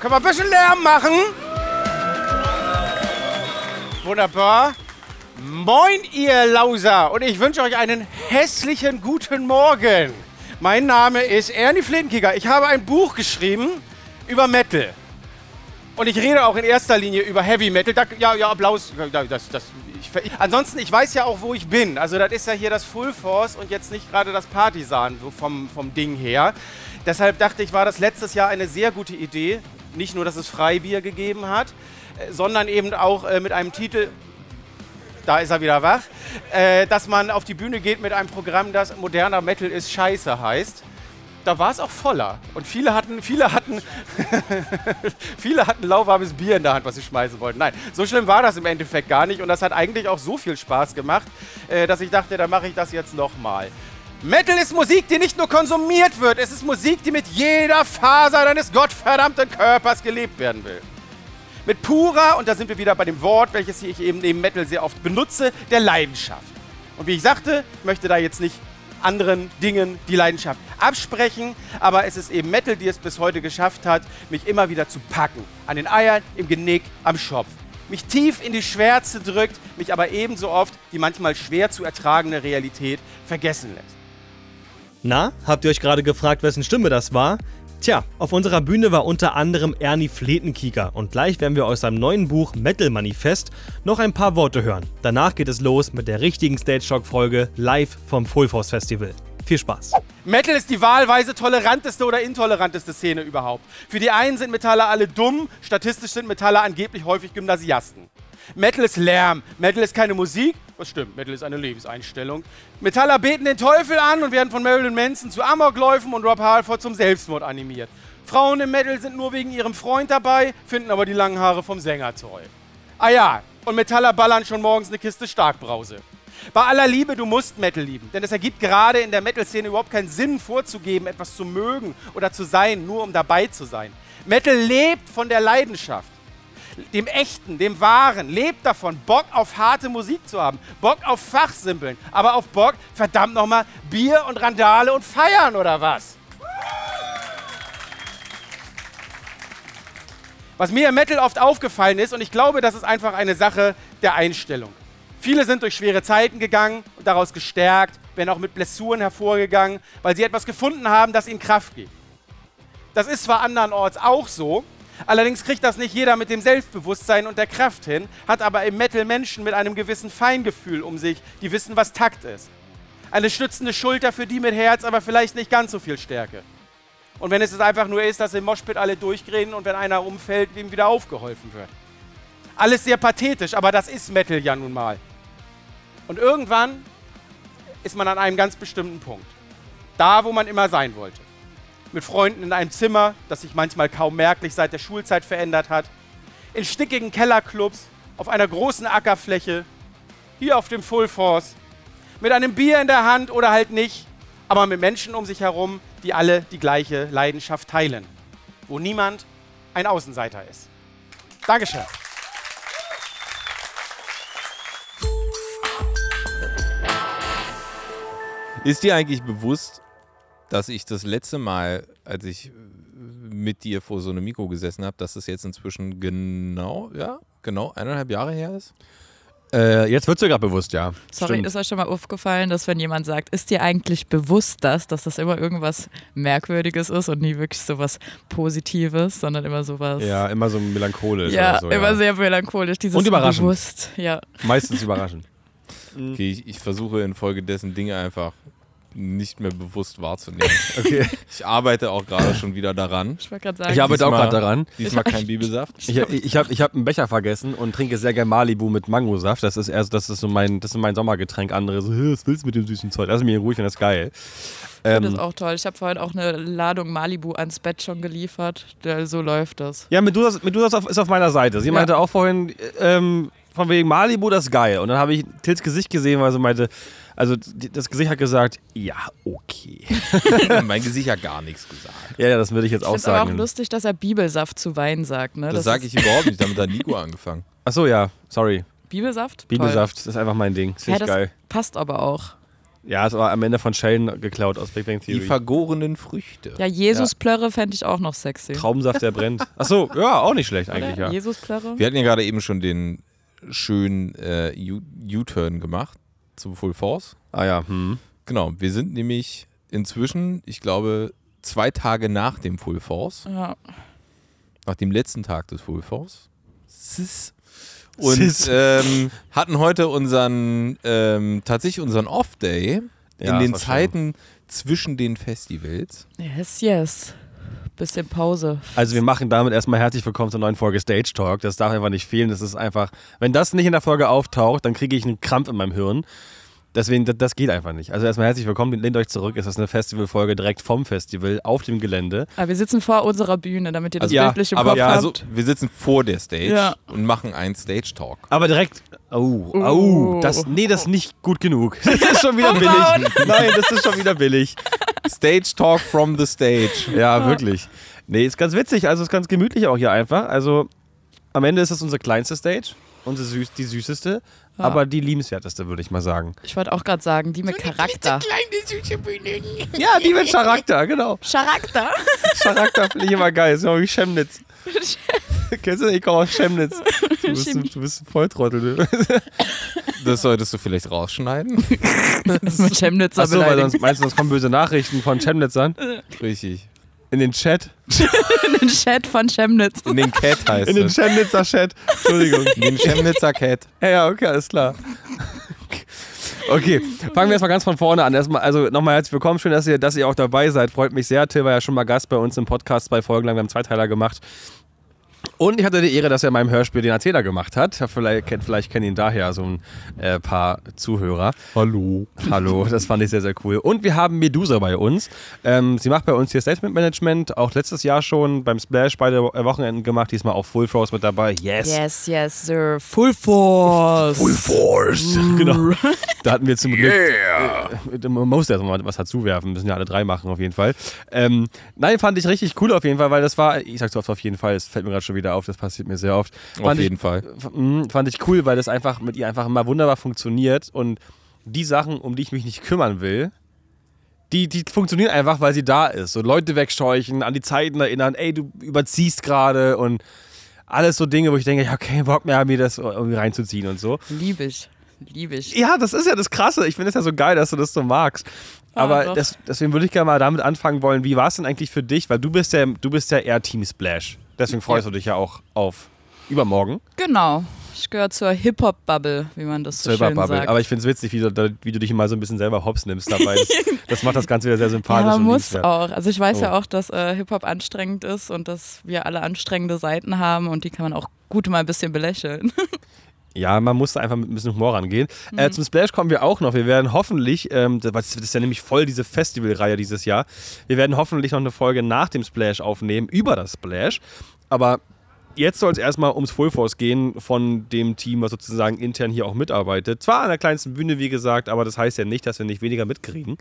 Können wir ein bisschen Lärm machen? Wunderbar. Moin, ihr Lauser. Und ich wünsche euch einen hässlichen guten Morgen. Mein Name ist Ernie Flinkenkicker. Ich habe ein Buch geschrieben über Metal. Und ich rede auch in erster Linie über Heavy Metal. Da, ja, ja, Applaus. Das, das, ich, ansonsten, ich weiß ja auch, wo ich bin. Also, das ist ja hier das Full Force und jetzt nicht gerade das Partisan, so vom, vom Ding her. Deshalb dachte ich, war das letztes Jahr eine sehr gute Idee. Nicht nur, dass es Freibier gegeben hat, äh, sondern eben auch äh, mit einem Titel, da ist er wieder wach, äh, dass man auf die Bühne geht mit einem Programm, das moderner Metal ist Scheiße heißt. Da war es auch voller. Und viele hatten, viele hatten, viele hatten lauwarmes Bier in der Hand, was sie schmeißen wollten. Nein, so schlimm war das im Endeffekt gar nicht. Und das hat eigentlich auch so viel Spaß gemacht, dass ich dachte, dann mache ich das jetzt nochmal. Metal ist Musik, die nicht nur konsumiert wird, es ist Musik, die mit jeder Faser deines gottverdammten Körpers gelebt werden will. Mit purer, und da sind wir wieder bei dem Wort, welches ich eben neben Metal sehr oft benutze, der Leidenschaft. Und wie ich sagte, ich möchte da jetzt nicht anderen Dingen die Leidenschaft absprechen, aber es ist eben Metal, die es bis heute geschafft hat, mich immer wieder zu packen. An den Eiern, im Genick, am Schopf. Mich tief in die Schwärze drückt, mich aber ebenso oft die manchmal schwer zu ertragende Realität vergessen lässt. Na, habt ihr euch gerade gefragt, wessen Stimme das war? Tja, auf unserer Bühne war unter anderem Ernie Fletenkieker und gleich werden wir aus seinem neuen Buch Metal Manifest noch ein paar Worte hören. Danach geht es los mit der richtigen Stage Shock Folge live vom Full Force Festival. Viel Spaß. Metal ist die wahlweise toleranteste oder intoleranteste Szene überhaupt. Für die einen sind Metaller alle dumm, statistisch sind Metaller angeblich häufig Gymnasiasten. Metal ist Lärm, Metal ist keine Musik, was stimmt, Metal ist eine Lebenseinstellung. Metaller beten den Teufel an und werden von Marilyn Manson zu Amokläufen und Rob Halford zum Selbstmord animiert. Frauen im Metal sind nur wegen ihrem Freund dabei, finden aber die langen Haare vom Sänger toll. Ah ja, und Metaller ballern schon morgens eine Kiste Starkbrause. Bei aller Liebe, du musst Metal lieben, denn es ergibt gerade in der Metal-Szene überhaupt keinen Sinn vorzugeben, etwas zu mögen oder zu sein, nur um dabei zu sein. Metal lebt von der Leidenschaft dem Echten, dem Wahren. Lebt davon, Bock auf harte Musik zu haben, Bock auf Fachsimpeln, aber auf Bock, verdammt nochmal, Bier und Randale und Feiern oder was? Was mir im Metal oft aufgefallen ist, und ich glaube, das ist einfach eine Sache der Einstellung. Viele sind durch schwere Zeiten gegangen und daraus gestärkt, werden auch mit Blessuren hervorgegangen, weil sie etwas gefunden haben, das ihnen Kraft gibt. Das ist zwar andernorts auch so, Allerdings kriegt das nicht jeder mit dem Selbstbewusstsein und der Kraft hin, hat aber im Metal Menschen mit einem gewissen Feingefühl um sich, die wissen, was Takt ist. Eine stützende Schulter für die mit Herz, aber vielleicht nicht ganz so viel Stärke. Und wenn es einfach nur ist, dass im Moshpit alle durchgehen und wenn einer umfällt, ihm wieder aufgeholfen wird. Alles sehr pathetisch, aber das ist Metal ja nun mal. Und irgendwann ist man an einem ganz bestimmten Punkt. Da, wo man immer sein wollte mit Freunden in einem Zimmer, das sich manchmal kaum merklich seit der Schulzeit verändert hat, in stickigen Kellerclubs, auf einer großen Ackerfläche, hier auf dem Full Force, mit einem Bier in der Hand oder halt nicht, aber mit Menschen um sich herum, die alle die gleiche Leidenschaft teilen, wo niemand ein Außenseiter ist. Dankeschön. Ist dir eigentlich bewusst, dass ich das letzte Mal, als ich mit dir vor so einem Mikro gesessen habe, dass das jetzt inzwischen genau, ja, genau eineinhalb Jahre her ist? Äh, jetzt wird es dir gerade bewusst, ja. Sorry, Stimmt. ist euch schon mal aufgefallen, dass wenn jemand sagt, ist dir eigentlich bewusst das, dass das immer irgendwas Merkwürdiges ist und nie wirklich so was Positives, sondern immer sowas. Ja, immer so melancholisch. Ja, so, immer ja. sehr melancholisch. Dieses und überraschend. Bewusst, ja. Meistens überraschend. Okay, ich, ich versuche infolgedessen Dinge einfach nicht mehr bewusst wahrzunehmen. Okay. Ich arbeite auch gerade schon wieder daran. Ich wollte gerade sagen. Ich arbeite diesmal, auch gerade daran. Diesmal kein Bibelsaft. Ich, ich habe ich hab einen Becher vergessen und trinke sehr gerne Malibu mit Mangosaft. Das ist erst, das ist so mein, das ist mein Sommergetränk. Andere so, was willst du mit dem süßen Zeug? Lass mich ruhig, wenn das geil. Ich finde ähm, das auch toll. Ich habe vorhin auch eine Ladung Malibu ans Bett schon geliefert. So läuft das. Ja, mit du das, mit du das auf, ist auf meiner Seite. Sie ja. meinte auch vorhin, ähm, von wegen Malibu, das ist geil. Und dann habe ich Tils Gesicht gesehen, weil sie meinte, also das Gesicht hat gesagt, ja, okay. mein Gesicht hat gar nichts gesagt. Ja, ja das würde ich jetzt ich auch sagen. aber auch lustig, dass er Bibelsaft zu Wein sagt. Ne? Das, das sage ich überhaupt nicht, damit hat Nico angefangen. Achso, ja, sorry. Bibelsaft? Bibelsaft Toll. ist einfach mein Ding. Das ja, das geil. passt aber auch. Ja, es war am Ende von Sheldon geklaut aus Big Bang Die Theory. vergorenen Früchte. Ja, Jesus-Plörre fände ich auch noch sexy. Traumsaft, der brennt. Achso, ja, auch nicht schlecht eigentlich, Oder? ja. Jesus-Plörre? Wir hatten ja gerade eben schon den schönen äh, U-Turn gemacht zum Full Force. Ah ja, hm. Genau, wir sind nämlich inzwischen, ich glaube, zwei Tage nach dem Full Force, Ja. nach dem letzten Tag des Full Force. Sis. Und Sis. ähm, hatten heute unseren, ähm, tatsächlich unseren Off-Day Ja, in den Zeiten zwischen den Festivals. Yes, yes. Bisschen Pause. Also wir machen damit erstmal herzlich willkommen zur neuen Folge Stage Talk. Das darf einfach nicht fehlen. Das ist einfach, wenn das nicht in der Folge auftaucht, dann kriege ich einen Krampf in meinem Hirn. Deswegen, das, geht einfach nicht. Also erstmal herzlich willkommen, lehnt euch zurück. Es ist eine Festivalfolge direkt vom Festival auf dem Gelände. Aber wir sitzen vor unserer Bühne, damit ihr das Also, ja, bildlich im Aber Kopf ja, habt. also, wir sitzen vor der Stage Ja. und machen einen Stage-Talk. Aber direkt, oh, oh, Oh. das, nee, das ist nicht gut genug. Das ist schon wieder billig. Nein, das ist schon wieder billig. Stage-Talk from the stage. Ja, wirklich. Nee, ist ganz witzig. Also ist ganz gemütlich auch hier einfach. Also am Ende ist es unsere kleinste Stage, unsere süß, die süßeste, Ja. aber die liebenswerteste, würde ich mal sagen. Ich wollte auch gerade sagen, die mit Charakter. Ja, die mit Charakter, genau. Charakter? Charakter finde ich immer geil. Ist ja wie Chemnitz. Kennst du? Ich komme aus Chemnitz. Du bist, ein- du bist ein Volltrottel. Du. Das solltest du vielleicht rausschneiden. Das mit Chemnitzer Achso, weil sonst meinst du, das kommen böse Nachrichten von Chemnitzern Richtig. In den Chat. In den Chat von Chemnitz. In den Cat heißt In den es. Chemnitzer Chat. Entschuldigung. In den Chemnitzer Cat. Ja, ja, okay, alles klar. Okay, fangen wir erstmal ganz von vorne an. Erstmal, also nochmal herzlich willkommen. Schön, dass ihr, dass ihr auch dabei seid. Freut mich sehr. Till war ja schon mal Gast bei uns im Podcast, zwei Folgen lang. Wir haben Zweiteiler gemacht. Und ich hatte die Ehre, dass er in meinem Hörspiel den Erzähler gemacht hat. Vielleicht, kennt- vielleicht kennen ihn daher so ein äh, paar Zuhörer. Hallo. Hallo, das fand ich sehr, sehr cool. Und wir haben Medusa bei uns. Ähm, sie macht bei uns hier Statement Management, auch letztes Jahr schon beim Splash beide Wo- Wochenenden gemacht, diesmal auch Full Force mit dabei. Yes! Yes, yes, sir. Full Force. Full Force! genau. Da hatten wir zum Glück. Äh, man muss ja mal was dazu werfen, müssen ja alle drei machen auf jeden Fall. Ähm, nein, fand ich richtig cool auf jeden Fall, weil das war, ich sag's oft auf jeden Fall, es fällt mir gerade schon wieder auf, das passiert mir sehr oft. Auf Fand ich, jeden Fall. Mh, Fand ich cool, weil das einfach mit ihr einfach immer wunderbar funktioniert und die Sachen, um die ich mich nicht kümmern will, die, die funktionieren einfach, weil sie da ist. So Leute wegscheuchen, an die Zeiten erinnern, ey, du überziehst gerade und alles so Dinge, wo ich denke, ja, okay, Bock mehr, mir das irgendwie reinzuziehen und so. Lieb ich. Lieb ich. Ja, das ist ja das Krasse. Ich finde es ja so geil, dass du das so magst. Ah, Aber doch. das, deswegen würde ich gerne mal damit anfangen wollen, wie war es denn eigentlich für dich? Weil du bist ja, du bist ja eher Team Splash. Deswegen freust du dich ja auch auf übermorgen. Genau. Ich gehöre zur Hip-Hop-Bubble, wie man das so selber schön sagt. Aber ich finde es witzig, wie du, wie du dich immer so ein bisschen selber hops nimmst dabei. Das, das macht das Ganze wieder sehr ja, sympathisch. man und muss auch. Also ich weiß ja Oh. auch, dass äh, Hip-Hop anstrengend ist und dass wir alle anstrengende Seiten haben und die kann man auch gut mal ein bisschen belächeln. Ja, man muss da einfach mit ein bisschen Humor rangehen. Mhm. Äh, zum Splash kommen wir auch noch. Wir werden hoffentlich, ähm, das das ist ja nämlich voll diese Festivalreihe dieses Jahr, wir werden hoffentlich noch eine Folge nach dem Splash aufnehmen über das Splash. Aber jetzt soll es erstmal ums Full Force gehen von dem Team, was sozusagen intern hier auch mitarbeitet. Zwar an der kleinsten Bühne, wie gesagt, aber das heißt ja nicht, dass wir nicht weniger mitkriegen.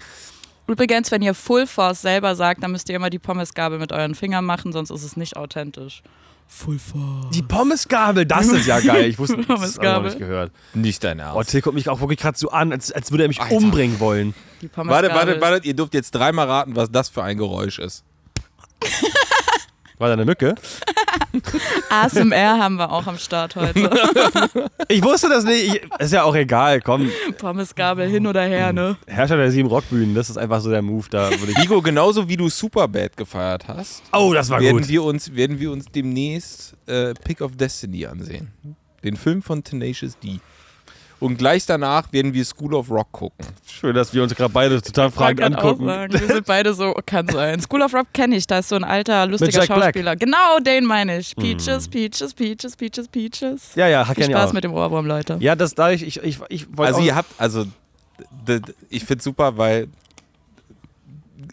Übrigens, wenn ihr Full Force selber sagt, dann müsst ihr immer die Pommesgabel mit euren Fingern machen, sonst ist es nicht authentisch. Full Force. Die Pommesgabel, das ist ja geil. Ich wusste, das habe ich noch Pommesgabel. nicht gehört. Nicht dein Ernst. Oh, Till guckt mich auch wirklich gerade so an, als, als würde er mich Alter. umbringen wollen. Die Pommesgabel. Warte, warte, ist- warte. Ihr dürft jetzt dreimal raten, was das für ein Geräusch ist. War da eine Mücke? ASMR haben wir auch am Start heute. Ich wusste das nicht. Ich, ist ja auch egal. Komm, Pommesgabel hin oder her, ne? Herrscher der sieben Rockbühnen, das ist einfach so der Move. Da würde ich. Vigo, genauso wie du Superbad gefeiert hast, Oh, das war werden gut. wir, uns, werden wir uns demnächst äh, Pick of Destiny ansehen. Den Film von Tenacious D. Und gleich danach werden wir School of Rock gucken. Schön, dass wir uns gerade beide total fragend angucken. sagen. Wir sind beide so, kann sein. School of Rock kenne ich, da ist so ein alter, lustiger Jack Black. Schauspieler. Genau, den meine ich. Peaches, Peaches, Peaches, Peaches, Peaches. Ja, ja, Viel Spaß auch. mit dem Ohrwurm, Leute. Ja, das da ich, ich, ich, ich wollte Also auch, ihr habt, also ich finde super, weil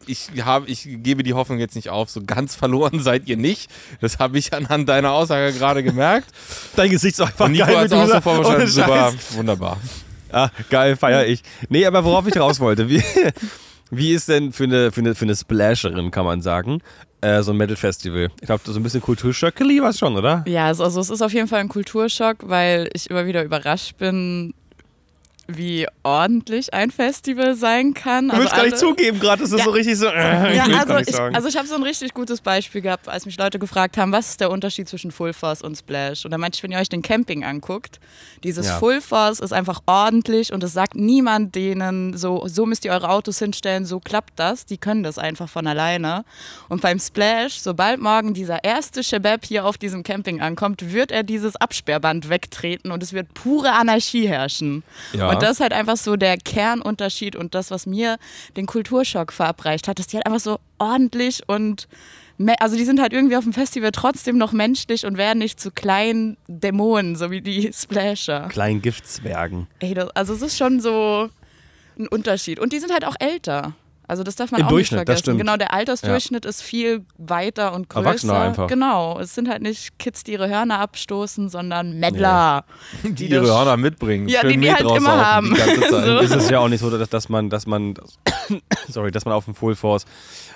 ich habe, ich gebe die Hoffnung jetzt nicht auf. So ganz verloren seid ihr nicht. Das habe ich anhand deiner Aussage gerade gemerkt. dein Gesicht ist einfach Und Nico geil hat mit dieser- wahrscheinlich super. Wunderbar. Ah, geil, feier ich. Nee, aber worauf ich raus wollte, wie, wie ist denn für eine, für eine, für eine Splasherin, kann man sagen, äh, so ein Metal-Festival? Ich glaube, so ein bisschen Kulturschockeli war es schon, oder? Ja, also, also es ist auf jeden Fall ein Kulturschock, weil ich immer wieder überrascht bin, wie ordentlich ein Festival sein kann. Du willst gar nicht zugeben gerade, das ist Ja. so richtig so. Äh, Ja, also ich, also ich habe so ein richtig gutes Beispiel gehabt, als mich Leute gefragt haben, was ist der Unterschied zwischen Full Force und Splash? Und da meinte ich, wenn ihr euch den Camping anguckt, dieses Ja. Full Force ist einfach ordentlich und es sagt niemand denen, so, so müsst ihr eure Autos hinstellen, so klappt das. Die können das einfach von alleine. Und beim Splash, sobald morgen dieser erste Shabab hier auf diesem Camping ankommt, wird er dieses Absperrband wegtreten und es wird pure Anarchie herrschen. Ja. Und das ist halt einfach so der Kernunterschied und das, was mir den Kulturschock verabreicht hat, dass die halt einfach so ordentlich und also die sind halt irgendwie auf dem Festival trotzdem noch menschlich und werden nicht zu kleinen Dämonen, so wie die Splasher. Kleinen Giftzwergen. Ey, das, also es ist schon so ein Unterschied. Und die sind halt auch älter. Also das darf man Im auch Durchschnitt, nicht das vergessen. stimmt. Genau, der Altersdurchschnitt ist viel weiter und größer. Erwachsener einfach. Genau, es sind halt nicht Kids, die ihre Hörner abstoßen, sondern Meddler. die das- ihre Hörner mitbringen. Ja, Schön die die Met halt immer haben. Die. So. ist es ja auch nicht so, dass, dass man, dass man, sorry, dass man auf dem Full Force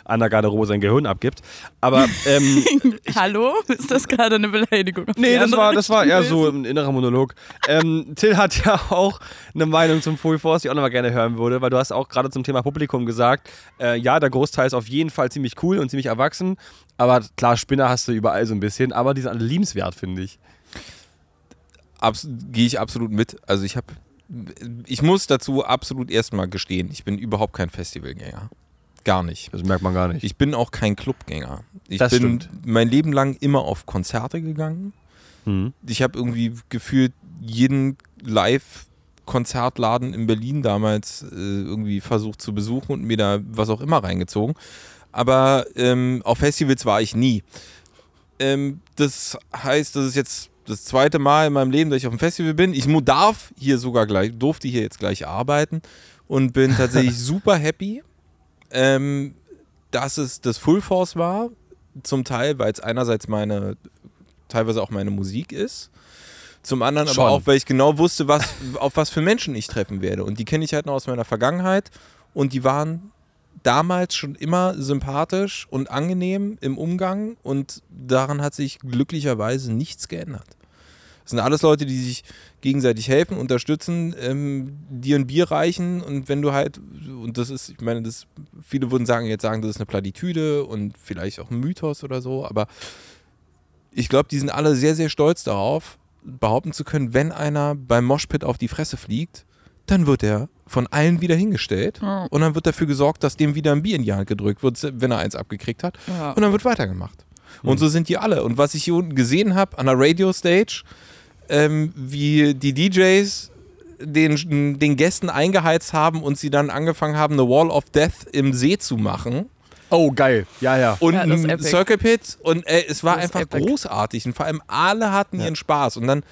an der Garderobe sein Gehirn abgibt. Aber ähm, Hallo? Ist das gerade eine Beleidigung? nee, das war, das war eher so ein innerer Monolog. Ähm, Till hat ja auch eine Meinung zum Full Force, die ich auch nochmal gerne hören würde, weil du hast auch gerade zum Thema Publikum gesagt, äh, ja, der Großteil ist auf jeden Fall ziemlich cool und ziemlich erwachsen, aber klar, Spinner hast du überall so ein bisschen, aber die sind alle liebenswert, finde ich. Gehe ich absolut mit. Also ich habe, ich muss dazu absolut erstmal gestehen, ich bin überhaupt kein Festivalgänger. Gar nicht. Das merkt man gar nicht. Ich bin auch kein Clubgänger. Ich Das bin stimmt. mein Leben lang immer auf Konzerte gegangen. Mhm. Ich habe irgendwie gefühlt jeden Live-Konzertladen in Berlin damals äh, irgendwie versucht zu besuchen und mir da was auch immer reingezogen. Aber ähm, auf Festivals war ich nie. Ähm, das heißt, das ist jetzt das zweite Mal in meinem Leben, dass ich auf dem Festival bin. Ich darf hier sogar gleich, durfte hier jetzt gleich arbeiten und bin tatsächlich super happy, ähm, dass es das Full Force war. Zum Teil, weil es einerseits meine, teilweise auch meine Musik ist. Zum anderen Schon. aber auch, weil ich genau wusste, was, auf was für Menschen ich treffen werde. Und die kenne ich halt noch aus meiner Vergangenheit. Und die waren damals schon immer sympathisch und angenehm im Umgang. Und daran hat sich glücklicherweise nichts geändert. Das sind alles Leute, die sich gegenseitig helfen, unterstützen, ähm, dir ein Bier reichen und wenn du halt, und das ist, ich meine, das, viele würden sagen, jetzt sagen, das ist eine Plattitüde und vielleicht auch ein Mythos oder so, aber ich glaube, die sind alle sehr, sehr stolz darauf, behaupten zu können, wenn einer beim Moshpit auf die Fresse fliegt, dann wird er von allen wieder hingestellt Ja. und dann wird dafür gesorgt, dass dem wieder ein Bier in die Hand gedrückt wird, wenn er eins abgekriegt hat Ja. und dann wird weitergemacht. Und so sind die alle. Und was ich hier unten gesehen habe an der Radio-Stage, ähm, wie die DJs den, den Gästen eingeheizt haben und sie dann angefangen haben, eine Wall of Death im See zu machen. Oh, geil. Ja, ja. Und Ja. Circle Pit. Und äh, es war einfach epic. großartig. Und vor allem alle hatten ihren Spaß. Und dann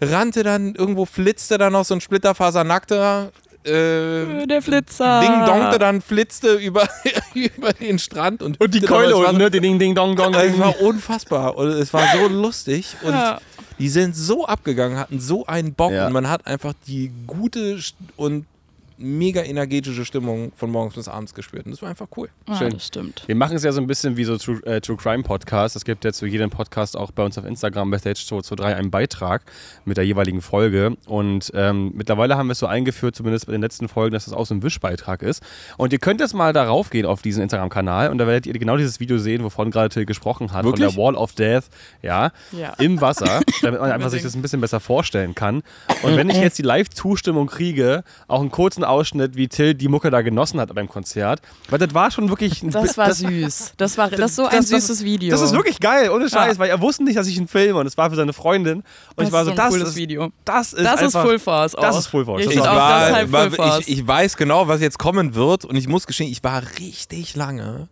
rannte dann, irgendwo flitzte dann noch so ein Splitterfasernackter. Äh, Der Flitzer. Ding dongte dann, flitzte über, über den Strand. Und, Und die Keule es war unten, ne? Ding, ding, dong, dong, es ding. war unfassbar und es war so lustig und Ja. die sind so abgegangen, hatten so einen Bock Ja. und man hat einfach die gute und mega energetische Stimmung von morgens bis abends gespürt und das war einfach cool. Ah, Schön. das stimmt. Wir machen es ja so ein bisschen wie so True, äh, True Crime Podcast. Es gibt ja zu jedem Podcast auch bei uns auf Instagram bei Stage 223 einen Beitrag mit der jeweiligen Folge. Und ähm, mittlerweile haben wir es so eingeführt, zumindest bei den letzten Folgen, dass das auch so ein Wischbeitrag ist. Und ihr könnt jetzt mal darauf gehen auf diesen Instagram-Kanal und da werdet ihr genau dieses Video sehen, wovon gerade Till gesprochen hat, von Wirklich? der Wall of Death, ja, Ja. im Wasser, damit man einfach sich das ein bisschen besser vorstellen kann. Und wenn ich jetzt die Live-Zustimmung kriege, auch einen kurzen Ausschnitt, wie Till die Mucke da genossen hat beim Konzert, weil das war schon wirklich ein Das war süß. Das war das ist so ein das- das- süßes Video. das ist wirklich geil, ohne Scheiß, Ja. weil er wusste nicht, dass ich ihn filme und es war für seine Freundin. Und das ich war ist so, ein das cooles ist, Video. das ist Das ist einfach, Full Force auch. Das ist Full Force. Ich Das ist war, das ist halt war, Full Force. ich, ich weiß genau, was jetzt kommen wird und ich muss gestehen, ich war richtig lange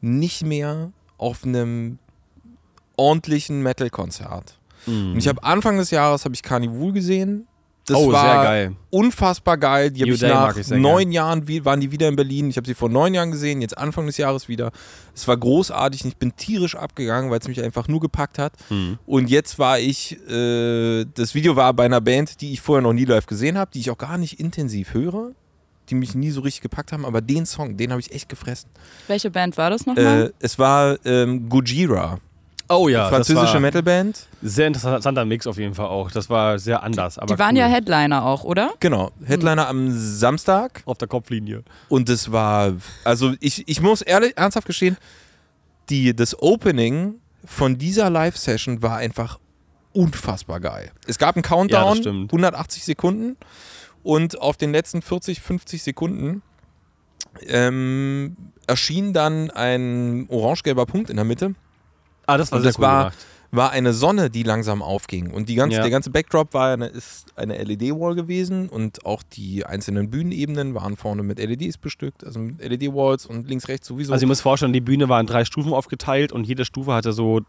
nicht mehr auf einem ordentlichen Metal-Konzert. Und ich habe Anfang des Jahres habe ich Carnival gesehen. Das Oh, sehr war geil. unfassbar geil. Die habe ich nach ich sehr neun Jahren, wie- waren die wieder in Berlin. Ich habe sie vor neun Jahren gesehen, jetzt Anfang des Jahres wieder. Es war großartig und ich bin tierisch abgegangen, weil es mich einfach nur gepackt hat. Mhm. Und jetzt war ich, äh, das Video war bei einer Band, die ich vorher noch nie live gesehen habe, die ich auch gar nicht intensiv höre, die mich nie so richtig gepackt haben, aber den Song, den habe ich echt gefressen. Welche Band war das nochmal? Äh, es war ähm, Gojira. Oh ja, französische Metalband. sehr interessanter Mix auf jeden Fall auch. Das war sehr anders. Aber Die waren cool. ja Headliner auch, oder? Genau, Headliner am Samstag. auf der Kopflinie. Und es war, also ich, ich muss ehrlich, ernsthaft gestehen, die, das Opening von dieser Live-Session war einfach unfassbar geil. Es gab einen Ja, Countdown, stimmt. 180 Sekunden und auf den letzten 40, 50 Sekunden ähm, erschien dann ein orange-gelber Punkt in der Mitte. Ah, das war Und sehr das cool war, gemacht. war eine Sonne, die langsam aufging. Und die ganze, Ja. der ganze Backdrop war eine, ist eine LED-Wall gewesen und auch die einzelnen Bühnenebenen waren vorne mit LEDs bestückt, also mit LED-Walls und links, rechts sowieso. Also ihr müsst vorstellen, die Bühne war in drei Stufen aufgeteilt und jede Stufe hatte so,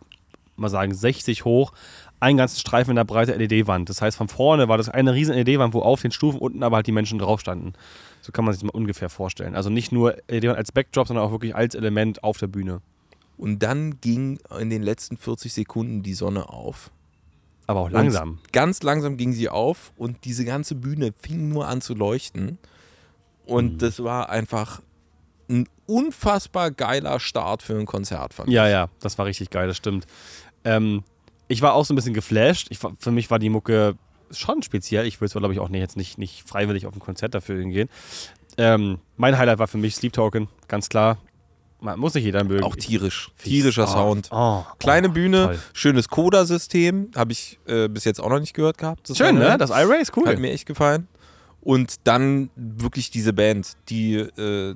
mal sagen, 60 hoch, einen ganzen Streifen in der Breite LED-Wand. Das heißt, von vorne war das eine riesen LED-Wand, wo auf den Stufen unten aber halt die Menschen drauf standen. So kann man sich das mal ungefähr vorstellen. Also nicht nur LED-Wand als Backdrop, sondern auch wirklich als Element auf der Bühne. Und dann ging in den letzten 40 Sekunden die Sonne auf. Aber auch langsam. Und ganz langsam ging sie auf und diese ganze Bühne fing nur an zu leuchten. Und Mhm. das war einfach ein unfassbar geiler Start für ein Konzert, fand Ja, ich. ja, das war richtig geil, das stimmt. Ähm, ich war auch so ein bisschen geflasht. Ich, für mich war die Mucke schon speziell. Ich würde zwar, glaube ich, auch nicht, jetzt nicht, nicht freiwillig auf ein Konzert dafür hingehen. Ähm, mein Highlight war für mich Sleep Token, ganz klar. Man muss nicht jeder mögen. Auch tierisch. Tierischer oh, Sound. Oh, Kleine oh, Bühne, toll. schönes Coda-System. Habe ich äh, bis jetzt auch noch nicht gehört gehabt. Das Schön, ne? Das iRay ist cool. Hat mir echt gefallen. Und dann wirklich diese Band, die äh,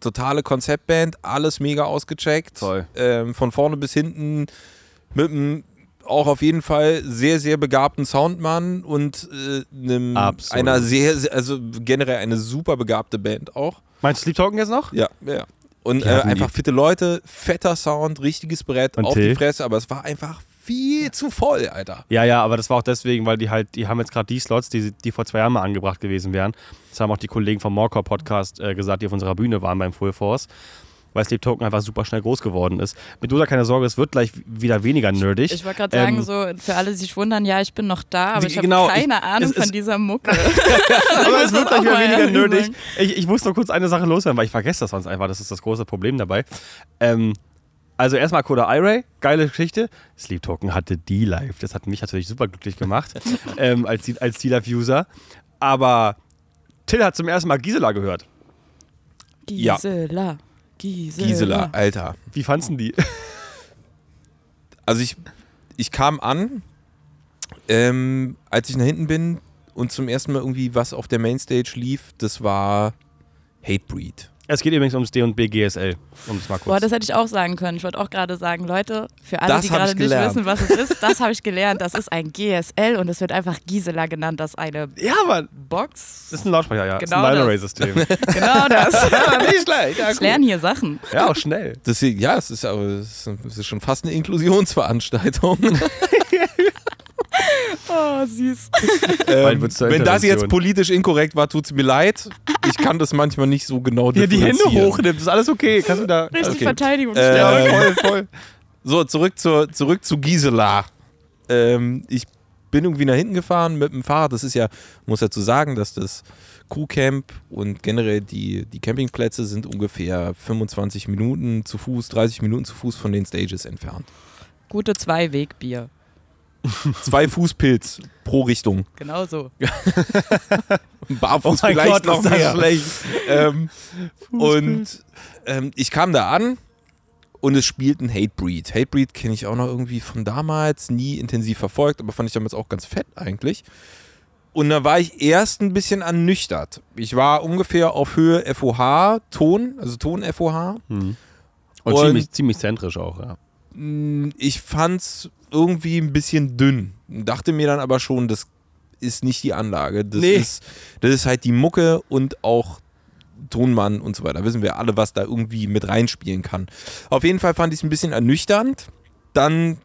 totale Konzeptband, alles mega ausgecheckt. Toll. Ähm, von vorne bis hinten mit einem auch auf jeden Fall sehr, sehr begabten Soundmann und äh, einem, einer sehr, sehr, also generell eine super begabte Band auch. Meinst du Sleep Token jetzt noch? Ja, ja. Und äh, einfach fitte Leute, fetter Sound, richtiges Brett Und auf Till? die Fresse, aber es war einfach viel zu voll, Alter. Ja, ja, aber das war auch deswegen, weil die halt, die haben jetzt gerade die Slots, die, die vor zwei Jahren mal angebracht gewesen wären. Das haben auch die Kollegen vom Morcor Podcast äh, gesagt, die auf unserer Bühne waren beim Full Force. Weil Sleep Token einfach super schnell groß geworden ist. Medusa, keine Sorge, es wird gleich wieder weniger nerdig. Ich wollte gerade sagen, Ähm, so für alle, die sich wundern, ja, ich bin noch da, aber Die- ich habe genau, keine ich- Ahnung es von dieser Mucke. aber es wird gleich wieder weniger nerdig. Ich, ich muss noch kurz eine Sache loswerden, weil ich vergesse das sonst einfach. Das ist das große Problem dabei. Ähm, also erstmal Coda iRay, geile Geschichte. Sleep Token hatte die live. Das hat mich natürlich super glücklich gemacht ähm, als, als D-Live-User. Aber Till hat zum ersten Mal Gisela gehört. Ja. Gisela. Gisela. Alter. Wie fandst du die? Also ich, ich kam an, ähm, als ich nach hinten bin und zum ersten Mal irgendwie was auf der Mainstage lief, das war Hatebreed. Es geht übrigens ums D&B GSL, um es mal kurz. Boah, das hätte ich auch sagen können. Ich wollte auch gerade sagen, Leute, für alle, Das die gerade ich nicht wissen, was es ist, das habe ich gelernt. Das ist ein GSL und es wird einfach Gisela genannt. Das ist eine ja, Mann. Box. Das ist ein Lautsprecher, ja. Genau das ist ein das. Line-Array-System. Genau das. ja, nicht schlecht. Ja, Ich lerne hier Sachen. ja, auch schnell. Deswegen, ja, es ist aber es ist schon fast eine Inklusionsveranstaltung. Oh, süß. Ähm, wenn das jetzt politisch inkorrekt war, tut es mir leid. Ich kann das manchmal nicht so genau Hier die Hände hochnimmt, ist alles okay. Kannst du da. Richtig Okay. Verteidigung. Äh, voll, voll. So, zurück zur, zurück zu Gisela. Ähm, ich bin irgendwie nach hinten gefahren mit dem Fahrrad. Das ist ja, muss dazu sagen, dass das Crewcamp und generell die, die Campingplätze sind ungefähr 25 Minuten zu Fuß, 30 Minuten zu Fuß von den Stages entfernt. Gute Zwei-Weg-Bier. Zwei Fußpilz pro Richtung. Genau so. Barfuß Oh vielleicht Gott, noch mehr. schlecht. Ähm, und ähm, ich kam da an und es spielt ein Hatebreed. Hatebreed kenne ich auch noch irgendwie von damals, nie intensiv verfolgt, aber fand ich damals auch ganz fett eigentlich. Und da war ich erst ein bisschen ernüchtert. Ich war ungefähr auf Höhe FOH, Ton, also Ton-FOH. Und, Und- ziemlich, ziemlich zentrisch auch, ja. Mm, Ich fand's irgendwie ein bisschen dünn. Dachte mir dann aber schon, das ist nicht die Anlage. Das, Nee. ist, das ist halt die Mucke und auch Tonmann und so weiter. Wissen wir alle, was da irgendwie mit reinspielen kann. Auf jeden Fall fand ich es ein bisschen ernüchternd. Dann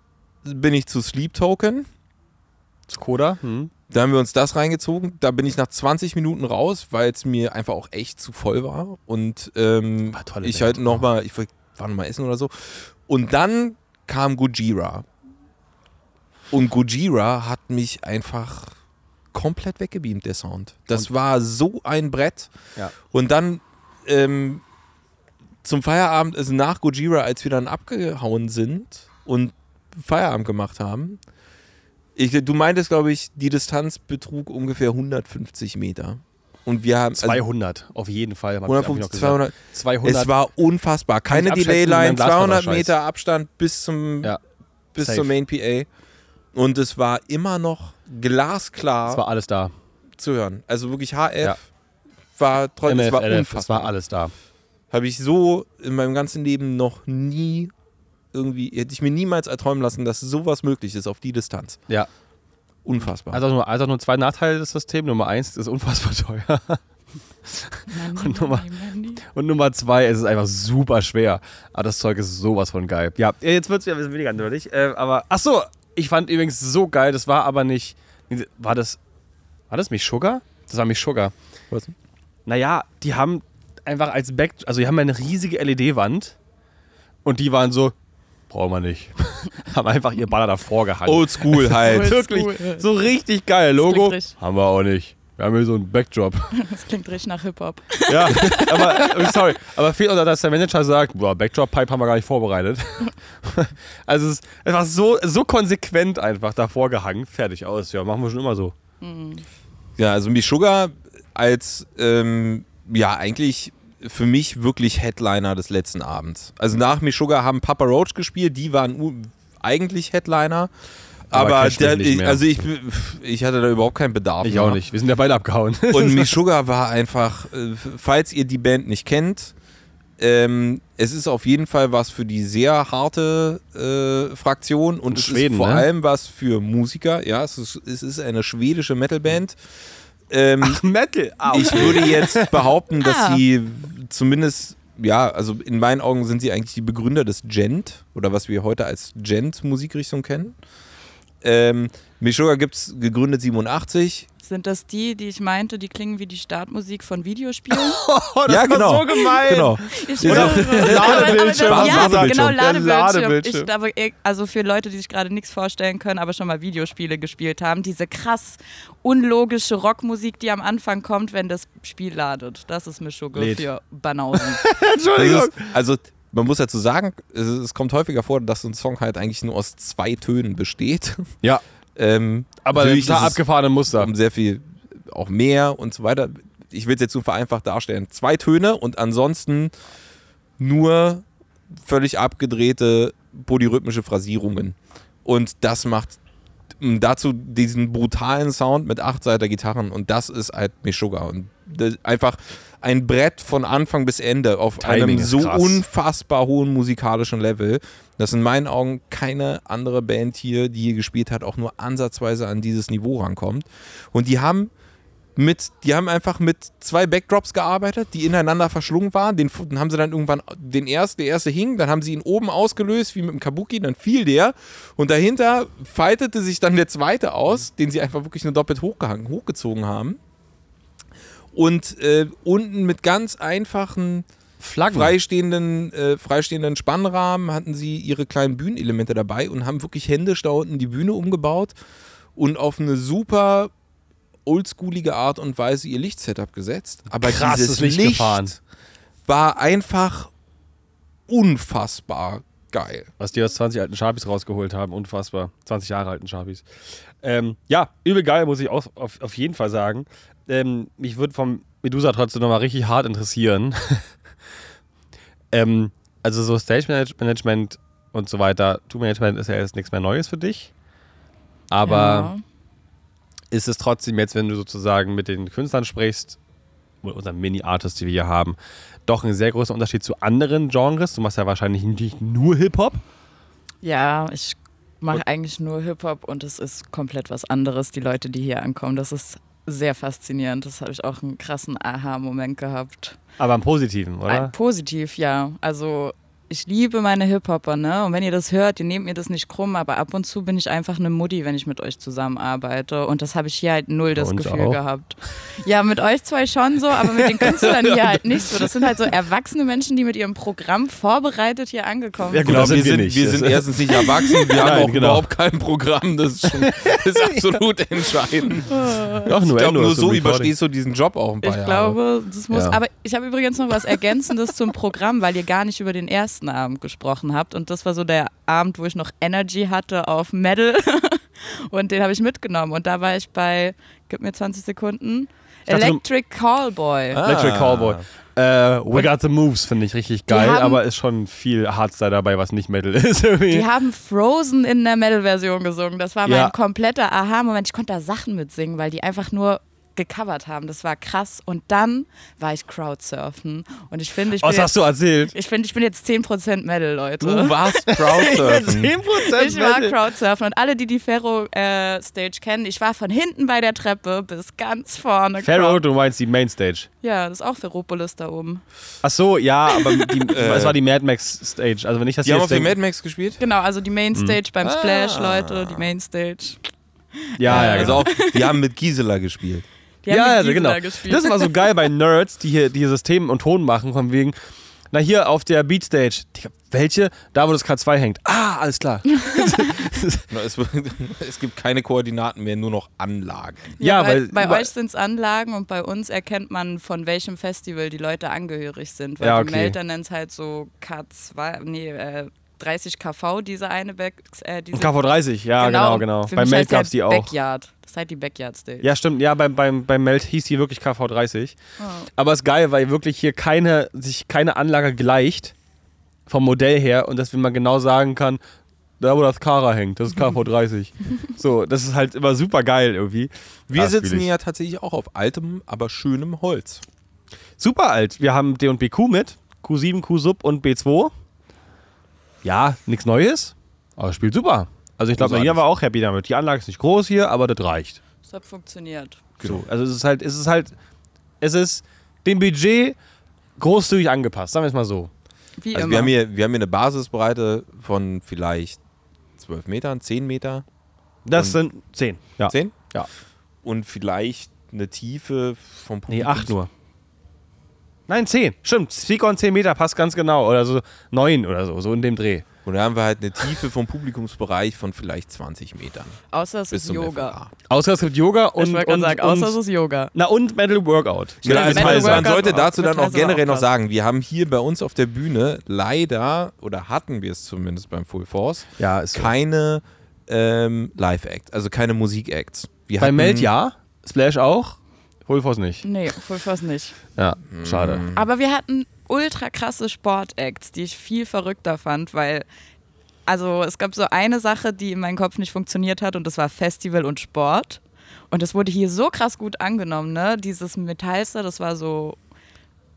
bin ich zu Sleep Token. Skoda? Hm. Da haben wir uns das reingezogen. Da bin ich nach 20 Minuten raus, weil es mir einfach auch echt zu voll war. Und ähm, War ich Band. halt nochmal, ich war noch mal essen oder so. Und dann kam Gujira. Und Gujira hat mich einfach komplett weggebeamt, der Sound. Das war so ein Brett. Ja. Und dann ähm, zum Feierabend, also nach Gojira, als wir dann abgehauen sind und Feierabend gemacht haben. Ich, du meintest, glaube ich, die Distanz betrug ungefähr 150 Meter. Und wir haben. Also 200, auf jeden Fall. hab ich- hab ich noch 150, gesagt. 200. 200. Es war unfassbar. Keine Delay-Line, mein Glas war 200 doch scheiß. Meter Abstand bis zum, Ja, bis safe. zum Main PA. Und es war immer noch glasklar es war alles da. zu hören. Also wirklich HF Ja. war trotzdem, es MF, war LF, es unfassbar. war alles da. Habe ich so in meinem ganzen Leben noch nie irgendwie, hätte ich mir niemals erträumen lassen, dass sowas möglich ist auf die Distanz. Ja. Unfassbar. Also nur, also nur zwei Nachteile des Systems. Nummer eins, es ist unfassbar teuer. Und Nummer- money, money. Und Nummer zwei, es ist einfach super schwer. Aber das Zeug ist sowas von geil. Ja, jetzt wird es wieder ein bisschen weniger nerdig. Äh, aber, ach so, ich fand übrigens so geil, das war aber nicht, war das, war das mich Sugar? Das war mich Sugar. Was? Naja, die haben einfach als Back, also die haben eine riesige LED-Wand und die waren so, brauchen wir nicht. haben einfach ihr Banner davor gehalten. Oldschool halt. Wirklich, Oldschool. so richtig geil. Logo haben wir auch nicht. Wir haben hier so einen Backdrop. Das klingt richtig nach Hip-Hop. Ja, aber sorry, aber fehlt unter, dass der Manager sagt, boah, Backdrop Pipe haben wir gar nicht vorbereitet. also es ist einfach so, so konsequent einfach davor gehangen, fertig aus. Ja, machen wir schon immer so. Ja, also Mishuga als, ähm, ja, eigentlich für mich wirklich Headliner des letzten Abends. Also nach Mishuga haben Papa Roach gespielt, die waren eigentlich Headliner. Aber der, ich, also ich, ich hatte da überhaupt keinen Bedarf. Ich mehr. auch nicht. Wir sind ja beide abgehauen. Und Mishuga war einfach, äh, falls ihr die Band nicht kennt, ähm, es ist auf jeden Fall was für die sehr harte äh, Fraktion und es Schweden, ist vor ne? allem was für Musiker. Ja, es ist, es ist eine schwedische Metalband. Ähm, Metal. ich würde jetzt behaupten, dass Ah. sie zumindest, ja, also in meinen Augen sind sie eigentlich die Begründer des Gent oder was wir heute als Gent-Musikrichtung kennen. Ähm, Meshuggah gibt es gegründet 87. Sind das die, die ich meinte, die klingen wie die Startmusik von Videospielen? ja, genau. so gemein. Genau. Ich Oder-. Ladebildschirm. Aber- aber- Ja, Ladebildschirm. genau, Ladebildschirm. Ladebildschirm. Ich, aber, eh, also für Leute, die sich gerade nichts vorstellen können, aber schon mal Videospiele gespielt haben, diese krass unlogische Rockmusik, die am Anfang kommt, wenn das Spiel ladet. Das ist Mischugge Lädt. für Banausen. Das ist, also man muss dazu sagen, es, es kommt häufiger vor, dass so ein Song halt eigentlich nur aus zwei Tönen besteht. Ja, Ähm, aber natürlich da abgefahrene Muster. um sehr viel auch mehr und so weiter. Ich will es jetzt so vereinfacht darstellen. Zwei Töne und ansonsten nur völlig abgedrehte polyrhythmische Phrasierungen. Und das macht dazu diesen brutalen Sound mit acht Seiter Gitarren und das ist halt Meshuggah. Und einfach ein Brett von Anfang bis Ende auf Timing einem so krass. unfassbar hohen musikalischen Level, dass in meinen Augen keine andere Band hier, die hier gespielt hat, auch nur ansatzweise an dieses Niveau rankommt. Und die haben mit, die haben einfach mit zwei Backdrops gearbeitet, die ineinander verschlungen waren. Den, den haben sie dann irgendwann, den ersten, der erste hing, dann haben sie ihn oben ausgelöst, wie mit dem Kabuki, dann fiel der. Und dahinter faltete sich dann der zweite aus, den sie einfach wirklich nur doppelt hochgehangen, hochgezogen haben. Und äh, unten mit ganz einfachen Flaggen. freistehenden, äh, freistehenden Spannrahmen hatten sie ihre kleinen Bühnenelemente dabei und haben wirklich händisch da unten die Bühne umgebaut und auf eine super oldschoolige Art und Weise ihr Lichtsetup gesetzt. Aber Krasses dieses Licht Licht, war einfach unfassbar geil. Was die aus 20 alten Sharpies rausgeholt haben, unfassbar. 20 Jahre alten Sharpies. Ähm, ja, übel geil, muss ich auch auf, auf jeden Fall sagen. Ähm, mich würde vom Medusa trotzdem nochmal richtig hart interessieren. ähm, also so Stage Manage- Management und so weiter, Tour-Management ist ja jetzt nichts mehr Neues für dich. Aber ja. ist es trotzdem jetzt, wenn du sozusagen mit den Künstlern sprichst, oder unseren Mini-Artists, die wir hier haben, doch ein sehr großer Unterschied zu anderen Genres. Du machst ja wahrscheinlich nicht nur Hip-Hop. ja, ich mache eigentlich nur Hip-Hop und es ist komplett was anderes, die Leute, die hier ankommen. Das ist sehr faszinierend. Das habe ich auch einen krassen Aha-Moment gehabt. Aber im Positiven, oder? Ein, positiv, ja. Also ich liebe meine Hip-Hopper, ne? Und wenn ihr das hört, ihr nehmt mir das nicht krumm, aber ab und zu bin ich einfach eine Mutti, wenn ich mit euch zusammenarbeite. Und das habe ich hier halt null das Gefühl auch. gehabt. Ja, mit euch zwei schon so, aber mit den Künstlern hier halt nicht so. Das sind halt so erwachsene Menschen, die mit ihrem Programm vorbereitet hier angekommen Ja, sind. gut, das sind wir wir sind, nicht. wir sind erstens nicht erwachsen, wir haben Nein, auch genau. überhaupt kein Programm. Das ist, schon, das ist absolut entscheidend. Doch, Ich glaube, nur so überstehst du diesen Job auch ein paar Ich Jahre. glaube, das muss. Ja. Aber ich habe übrigens noch was Ergänzendes zum Programm, weil ihr gar nicht über den ersten ersten Abend gesprochen habt. Und das war so der Abend, wo ich noch Energy hatte auf Metal. und den habe ich mitgenommen. Und da war ich bei, gib mir 20 Sekunden, dachte, Electric Callboy. Ah. Electric Callboy. Äh, We Got the Moves finde ich richtig geil, haben- aber ist schon viel Hardstyle dabei, was nicht Metal ist. irgendwie. Die haben Frozen in der Metal-Version gesungen. Das war mein Ja. kompletter Aha-Moment. Ich konnte da Sachen mitsingen, weil die einfach nur gecovert haben. Das war krass. Und dann war ich Crowdsurfen. Und ich finde, ich bin Was hast du jetzt, erzählt? ich finde, ich bin jetzt 10% Metal, Leute. Du warst Crowdsurfen. 10% Ich war. Crowdsurfen und alle, die die Ferro-Stage kennen, ich war von hinten bei der Treppe bis ganz vorne. Crowd. du meinst die Mainstage. Ja, das ist auch Ferropolis da oben. Ach so, ja, aber die, es war die Mad Max Stage. Also wenn ich das Die haben jetzt auf der denke- Mad Max gespielt? Genau, also die Mainstage beim Splash, Ah. Leute, die Mainstage. Ja, ja, Also genau. auch, die haben mit Gisela gespielt. Die ja, ja, genau. gespielt. Das war so geil bei Nerds, die hier die System und Ton machen, von wegen, na hier auf der Beatstage. Digga, welche? Da, wo das K2 hängt. Ah, alles klar. Na, Es, es gibt keine Koordinaten mehr, nur noch Anlagen. Ja, bei, weil bei über- euch sind es Anlagen und bei uns erkennt man, von welchem Festival die Leute angehörig sind. Weil Ja, die okay. Melder nennt es halt so K2, nee, äh, 30 kV, diese eine Back, äh, diese, KV30, ja, genau, genau. Für Bei mich Meld heißt der gab es die auch. Backyard. Das ist halt die Backyard Stage. Ja, stimmt. Ja, beim, beim, beim Meld hieß die wirklich KV30. Oh. Aber ist geil, weil wirklich hier keine, sich keine Anlage gleicht vom Modell her und dass man genau sagen kann, da wo das Kara hängt, das ist KV30. so, das ist halt immer super geil irgendwie. Wir Das sitzen ja tatsächlich auch auf altem, aber schönem Holz. Super alt. Wir haben D und BQ mit, Q7, Q-Sub und B2. Ja, nichts Neues, aber spielt super. Also ich glaube, hier war auch happy damit. Die Anlage ist nicht groß hier, aber das reicht. Das hat funktioniert. So, also es ist halt, es ist halt, es ist dem Budget großzügig angepasst, sagen wir es mal so. Wie Also immer. wir haben, hier, wir haben hier eine Basisbreite von vielleicht 12 Metern, 10 Meter, Das sind zehn. Ja. 10? Ja. Und vielleicht eine Tiefe vom Nee, Publikums- acht nur. Nein, zehn. Stimmt. Speaker und 10 Meter passt ganz genau. Oder so neun oder so, so in dem Dreh. Und da haben wir halt eine Tiefe vom Publikumsbereich von vielleicht 20 Metern. außer es ist Yoga. FLA. Außer es gibt Yoga und. ich wollte gerade und, sagen, außer es ist Yoga. Na und Metal Workout. Genau, also Metal man, man Workout sollte dazu dann auch generell auch noch sagen, wir haben hier bei uns auf der Bühne leider, oder hatten wir es zumindest beim Full Force, Ja, ist so. keine ähm, Live-Acts, also keine Musik-Acts. Bei Meld ja. Splash auch. Wolfos nicht. Nee, fast nicht. Ja, schade. Aber wir hatten ultra krasse Sportacts, die ich viel verrückter fand, weil also es gab so eine Sache, die in meinem Kopf nicht funktioniert hat und das war Festival und Sport. Und das wurde hier so krass gut angenommen, ne? Dieses Metallster, das war so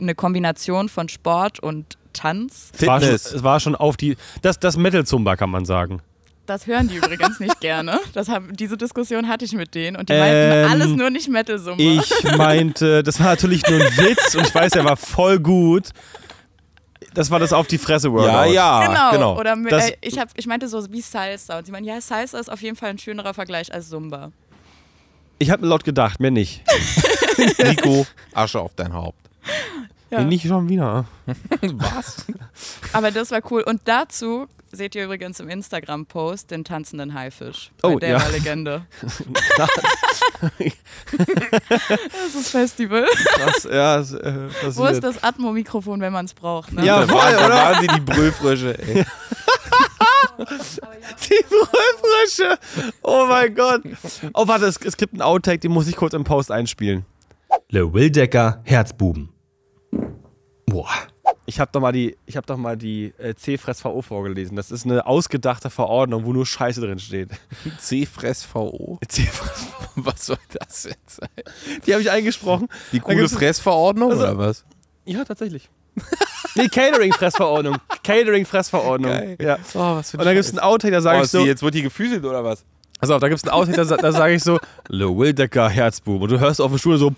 eine Kombination von Sport und Tanz. Es war, schon, Fitness. es war schon auf die. Das, das Metal-Zumba kann man sagen. Das hören die übrigens nicht gerne. Das haben, diese Diskussion hatte ich mit denen und die Ähm, meinten alles nur nicht Metal-Summer. Ich meinte, das war natürlich nur ein Witz und ich weiß, er war voll gut. Das war das auf die Fresse Workout. Ja, ja, Genau. genau. Oder mit, Das- äh, ich, hab, ich meinte so wie Salsa. Und sie meinen, ja, Salsa ist auf jeden Fall ein schönerer Vergleich als Zumba. Ich habe laut gedacht, mir nicht. Nico, Asche auf dein Haupt. Ja. Nee, Nicht schon wieder. Was? Aber das war cool. Und dazu seht ihr übrigens im Instagram-Post den tanzenden Haifisch. Weil Oh, der ja. war Legende. das ist Festival. Das, ja, das, äh, das Wo ist das Atmo-Mikrofon, wenn man es braucht? Ne? Ja, da, voll, waren, da oder? waren sie die Brüllfrösche. Ey. Die Brüllfrösche. Oh mein Gott. Oh, warte, es, es gibt einen Outtake, den muss ich kurz im Post einspielen. Le Wildecker Herzbuben. Boah. Ich habe doch mal die, ich hab doch mal die äh, C-Fress-VO vorgelesen. Das ist eine ausgedachte Verordnung, wo nur Scheiße drin steht. C-Fress-VO? C-Fress, Was soll das jetzt sein? die habe ich eingesprochen. Die Da coole Fressverordnung Also- oder was? Ja, tatsächlich. nee, Catering-Fressverordnung. Catering-Fressverordnung. Ja. Oh, was für Und dann gibt es einen Outtake, da sage oh, ich so. jetzt wird die gefüßelt oder was? Also, da gibt es einen Outtake, da, da sage ich so, Le Wildecker Herzbuben. Und du hörst auf der Stuhl so,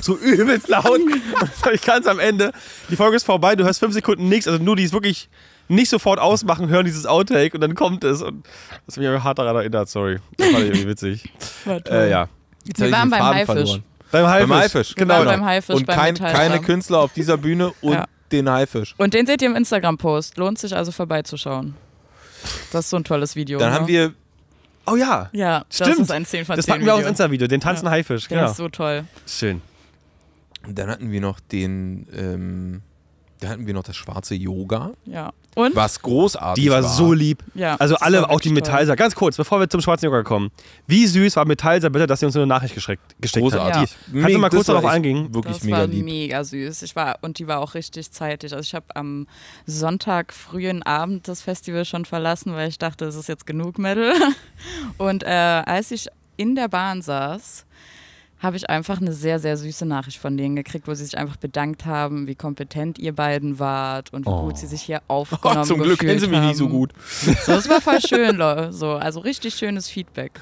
so übelst laut. Und das sag ich ganz am Ende. Die Folge ist vorbei, du hörst fünf Sekunden nichts. Also nur die es wirklich nicht sofort ausmachen, hören dieses Outtake und dann kommt es. Und das hat mich hart daran erinnert, sorry. Das fand ich irgendwie witzig. War. Äh, ja. Jetzt Wir waren beim Faden Haifisch. verloren. Beim Haifisch. Beim Haifisch. Wir waren beim Haifisch, Und beim kein, keine Künstler auf dieser Bühne und Ja. den Haifisch. Und den seht ihr im Instagram-Post. Lohnt sich also vorbeizuschauen. Das ist so ein tolles Video. Dann ne? haben wir Oh ja. Ja, das Stimmt. ist ein 10 von 10 Das packen wir auch ins Video. Insta-Video, den tanzen Haifisch. Der Genau. ist so toll. Schön. Dann hatten wir noch den, ähm, da hatten wir noch das schwarze Yoga, Ja. Und? was großartig Die war so lieb. Ja, Also alle, war auch die. Metallser. Ganz kurz, bevor wir zum schwarzen Yoga kommen. Wie süß war Metallser bitte, dass sie uns so eine Nachricht geschickt, gesteckt hat? Großartig. Kannst du mal kurz war darauf eingehen? Wirklich Das mega war lieb. mega süß. Ich war, und die war auch richtig zeitig. Also ich habe am Sonntag frühen Abend das Festival schon verlassen, weil ich dachte, es ist jetzt genug Metal. Und äh, als ich in der Bahn saß, habe ich einfach eine sehr, sehr süße Nachricht von denen gekriegt, wo sie sich einfach bedankt haben, wie kompetent ihr beiden wart und wie gut sie sich hier aufgenommen Oh, zum Glück kennen sie mich gefühlt nicht so haben. gut. So, das war voll schön, Leute. So, also richtig schönes Feedback.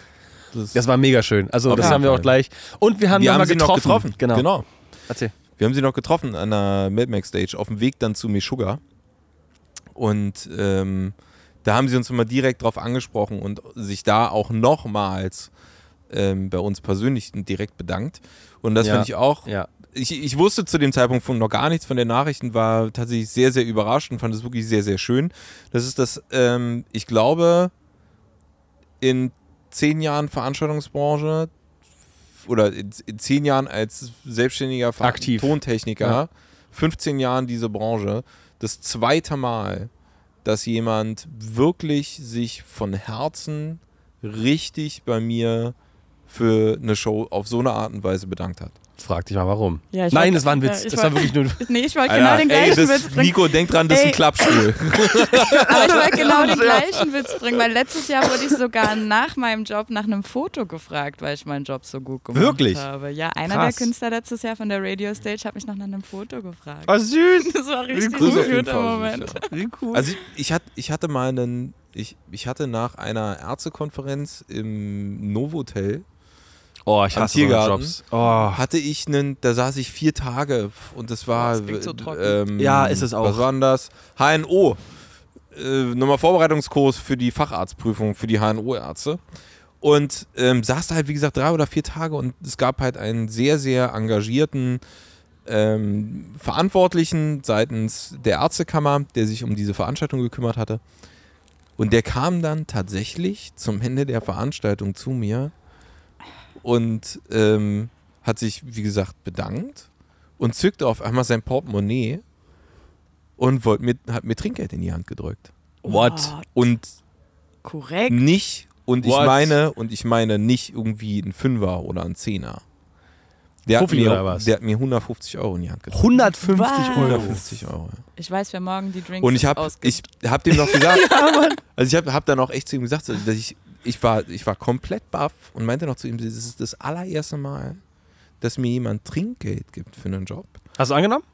Das war mega schön. Also Auf das haben wir auch gleich. Und wir haben, wir haben mal sie getroffen. noch getroffen. Genau. genau. Erzähl. Wir haben sie noch getroffen an der Mad Max Stage auf dem Weg dann zu Meshuggah. Und ähm, da haben sie uns immer direkt drauf angesprochen und sich da auch nochmals ähm, bei uns persönlich direkt bedankt. Und das Ja. fand ich auch. Ja. Ich, ich wusste zu dem Zeitpunkt von noch gar nichts von den Nachrichten, war tatsächlich sehr, sehr überrascht und fand es wirklich sehr, sehr schön. Das ist das, ähm, ich glaube, in zehn Jahren Veranstaltungsbranche oder in, in zehn Jahren als selbstständiger Ver Aktiv. Tontechniker, Ja. 15 Jahren diese Branche, das zweite Mal, dass jemand wirklich sich von Herzen richtig bei mir für eine Show auf so eine Art und Weise bedankt hat. Frag dich mal warum. Ja, ich Nein, das war ein ja, Witz. ich das war wollt- wirklich nur. Nee, ich wollte genau den ey, gleichen das, Witz bringen. Nico, denk dran, das ist ein Ey. Klappstuhl. Aber ich wollte genau den gleichen Witz bringen, weil letztes Jahr wurde ich sogar nach meinem Job nach einem Foto gefragt, weil ich meinen Job so gut gemacht Wirklich? habe. Ja, einer Krass. der Künstler letztes Jahr von der Radio Stage hat mich noch nach einem Foto gefragt. Oh, süß. Das war richtig jeden guter Fall Moment. süß, ja. Wie cool. Also ich, ich, hatte, ich hatte mal einen, ich, ich hatte nach einer Ärztekonferenz im Novotel, oh, ich hasse so Tiergarten. Jobs. Oh. hatte ich einen, da saß ich vier Tage und das war, Das klingt so trocken. ähm, Ja, ist es auch. Was war denn das? HNO. Äh, nochmal Vorbereitungskurs für die Facharztprüfung für die HNO-Ärzte. Und ähm, saß da halt, wie gesagt, drei oder vier Tage und es gab halt einen sehr, sehr engagierten ähm, Verantwortlichen seitens der Ärztekammer, der sich um diese Veranstaltung gekümmert hatte. Und der kam dann tatsächlich zum Ende der Veranstaltung zu mir und ähm, hat sich, wie gesagt, bedankt und zückte auf einmal sein Portemonnaie und wollte mir, hat mir Trinkgeld in die Hand gedrückt. What? Und Korrekt. nicht, und ich What? meine, und ich meine nicht irgendwie ein Fünfer oder ein Zehner. Der oder mir, was? der hat mir 150 Euro in die Hand gedrückt. 150 Was? Euro. 150 Euro. ja. Ich weiß, wer morgen die Drinks Und ich habe ich hab dem noch gesagt, also ich habe hab dann auch echt zu ihm gesagt, dass ich, ich, war, ich war komplett baff und meinte noch zu ihm, das ist das allererste Mal, dass mir jemand Trinkgeld gibt für einen Job. Hast du angenommen?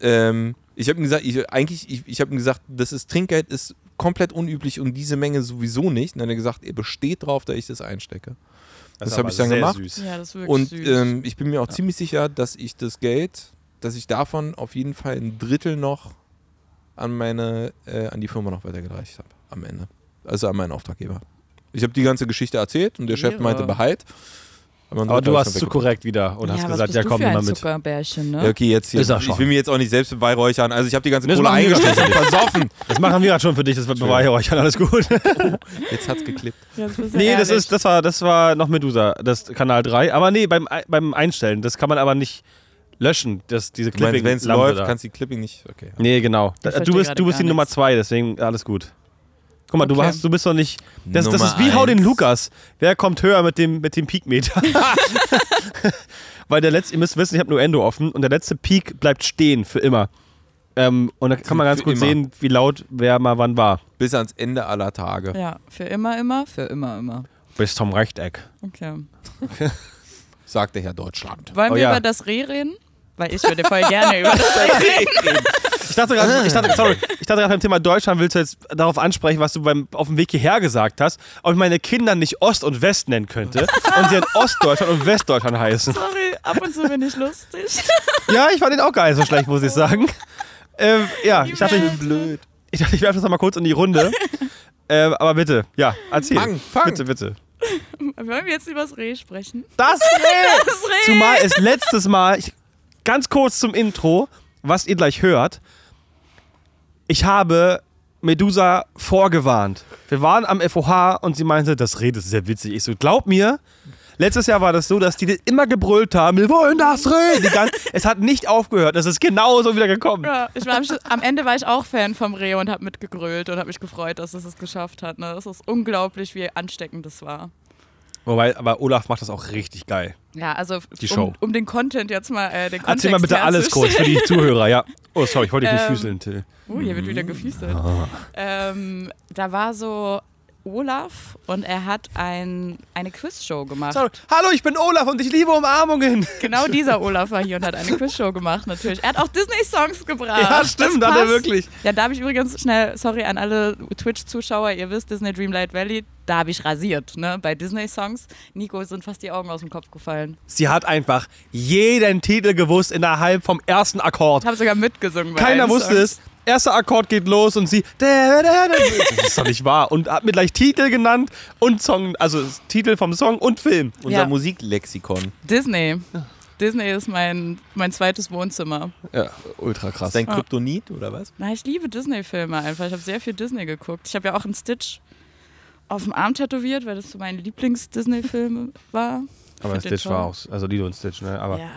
Ähm, ich habe ihm gesagt, ich, eigentlich, ich, ich habe ihm gesagt, das ist Trinkgeld ist komplett unüblich und diese Menge sowieso nicht. Und dann hat er gesagt, er besteht drauf, dass ich das einstecke. Das ist habe ich dann sehr gemacht. Süß. ja, das ist wirklich Und süß. ähm, ich bin mir auch ziemlich sicher, dass ich das Geld, dass ich davon auf jeden Fall ein Drittel noch an meine, äh, an die Firma noch weitergereicht habe am Ende. Also an meinen Auftraggeber. Ich habe die ganze Geschichte erzählt und der Chef Irre. meinte Behalt. Aber du warst zu korrekt wieder und ja, hast gesagt, ja komm, nimm mal mit. Zuckerbärchen, Ja, ne? okay, jetzt hier. Er Ich will mir jetzt auch nicht selbst beweihräuchern. Also ich habe die ganze Das Kohle machen wir eingestellt und versoffen. Das machen wir gerade schon für dich, das wird beweihräuchern, alles gut. Jetzt hat's geklippt. Jetzt nee, das, ist, das, war, das war noch Medusa, das Kanal 3. Aber nee, beim, Ei- beim Einstellen, das kann man aber nicht löschen, das, diese Du meinst, wenn es läuft, da. kannst du die Clipping nicht. Okay. Nee, genau. Ich Du bist, du bist die gar Nummer nichts. 2, deswegen alles gut. Guck mal, du, Okay. hast, du bist doch nicht. Das, das ist wie Hau den eins. Lukas. Wer kommt höher mit dem, mit dem Peakmeter? Weil der letzte, ihr müsst wissen, ich habe nur Endo offen und der letzte Peak bleibt stehen für immer. Ähm, und da kann man ganz gut immer. sehen, wie laut wer mal wann war. Bis ans Ende aller Tage. Ja, für immer, immer, für immer, immer. Bis zum Rechteck. Okay. Sagte Herr Deutschland. Wollen Oh wir ja. über das Reh reden? Weil ich würde voll gerne über das reden. Ich dachte gerade, ich dachte, sorry, ich dachte gerade beim Thema Deutschland willst du jetzt darauf ansprechen, was du beim, auf dem Weg hierher gesagt hast, ob ich meine Kinder nicht Ost und West nennen könnte und sie in Ostdeutschland und Westdeutschland heißen. Sorry, ab und zu bin ich lustig. Ja, ich fand den auch gar nicht so schlecht, muss ich sagen. Ähm, ja, ich dachte, ich, Blöd. ich dachte, ich werfe das noch mal kurz in die Runde. Ähm, aber bitte, ja, erzähl. Fang, fang. Bitte, bitte. Wollen wir jetzt über das Reh sprechen? Das Reh! Das Reh! Zumal es letztes Mal, ich, ganz kurz zum Intro, was ihr gleich hört. Ich habe Medusa vorgewarnt. Wir waren am FOH und sie meinte, das Reh ist sehr witzig. Ich so, glaub mir, Letztes Jahr war das so, dass die immer gebrüllt haben, wir wollen das Reh. Es hat nicht aufgehört. Es ist genauso wieder gekommen. Ja, am, am Ende war ich auch Fan vom Reh und habe mitgegrölt und habe mich gefreut, dass es es geschafft hat. Ne? Das ist unglaublich, wie ansteckend das war. Wobei, aber Olaf macht das auch richtig geil. Ja, also Die um, Show. um den Content jetzt mal, äh, den Kontext Erzähl mal bitte alles kurz für die Zuhörer, ja. Oh, sorry, ich wollte dich nicht Ähm, füßeln, Till. Oh, hier wird wieder gefüßelt. Ähm, da war so Olaf und er hat ein, eine Quizshow gemacht. Sorry. Hallo, ich bin Olaf und ich liebe Umarmungen. Genau dieser Olaf war hier und hat eine Quizshow gemacht, natürlich. Er hat auch Disney-Songs gebracht. Ja, stimmt, hat er wirklich. Ja, da habe ich übrigens schnell, sorry an alle Twitch-Zuschauer, ihr wisst, Disney Dreamlight Valley, da habe ich rasiert, ne, bei Disney-Songs. Nico sind fast die Augen aus dem Kopf gefallen. Sie hat einfach jeden Titel gewusst innerhalb vom ersten Akkord. Ich habe sogar mitgesungen Keiner wusste Songs. es. Erster Akkord geht los und sie. Das ist doch nicht wahr. Und hat mir gleich Titel genannt und Song, also Titel vom Song und Film. Unser Ja. Musiklexikon. Disney. Disney ist mein, mein zweites Wohnzimmer. Ja, ultra krass. Ist dein Kryptonit oder was? Na, ich liebe Disney-Filme einfach. Ich habe sehr viel Disney geguckt. Ich habe ja auch einen Stitch auf dem Arm tätowiert, weil das so mein Lieblings-Disney-Film war. Aber Stitch war auch, also Lido und Stitch, ne? Aber, Ja.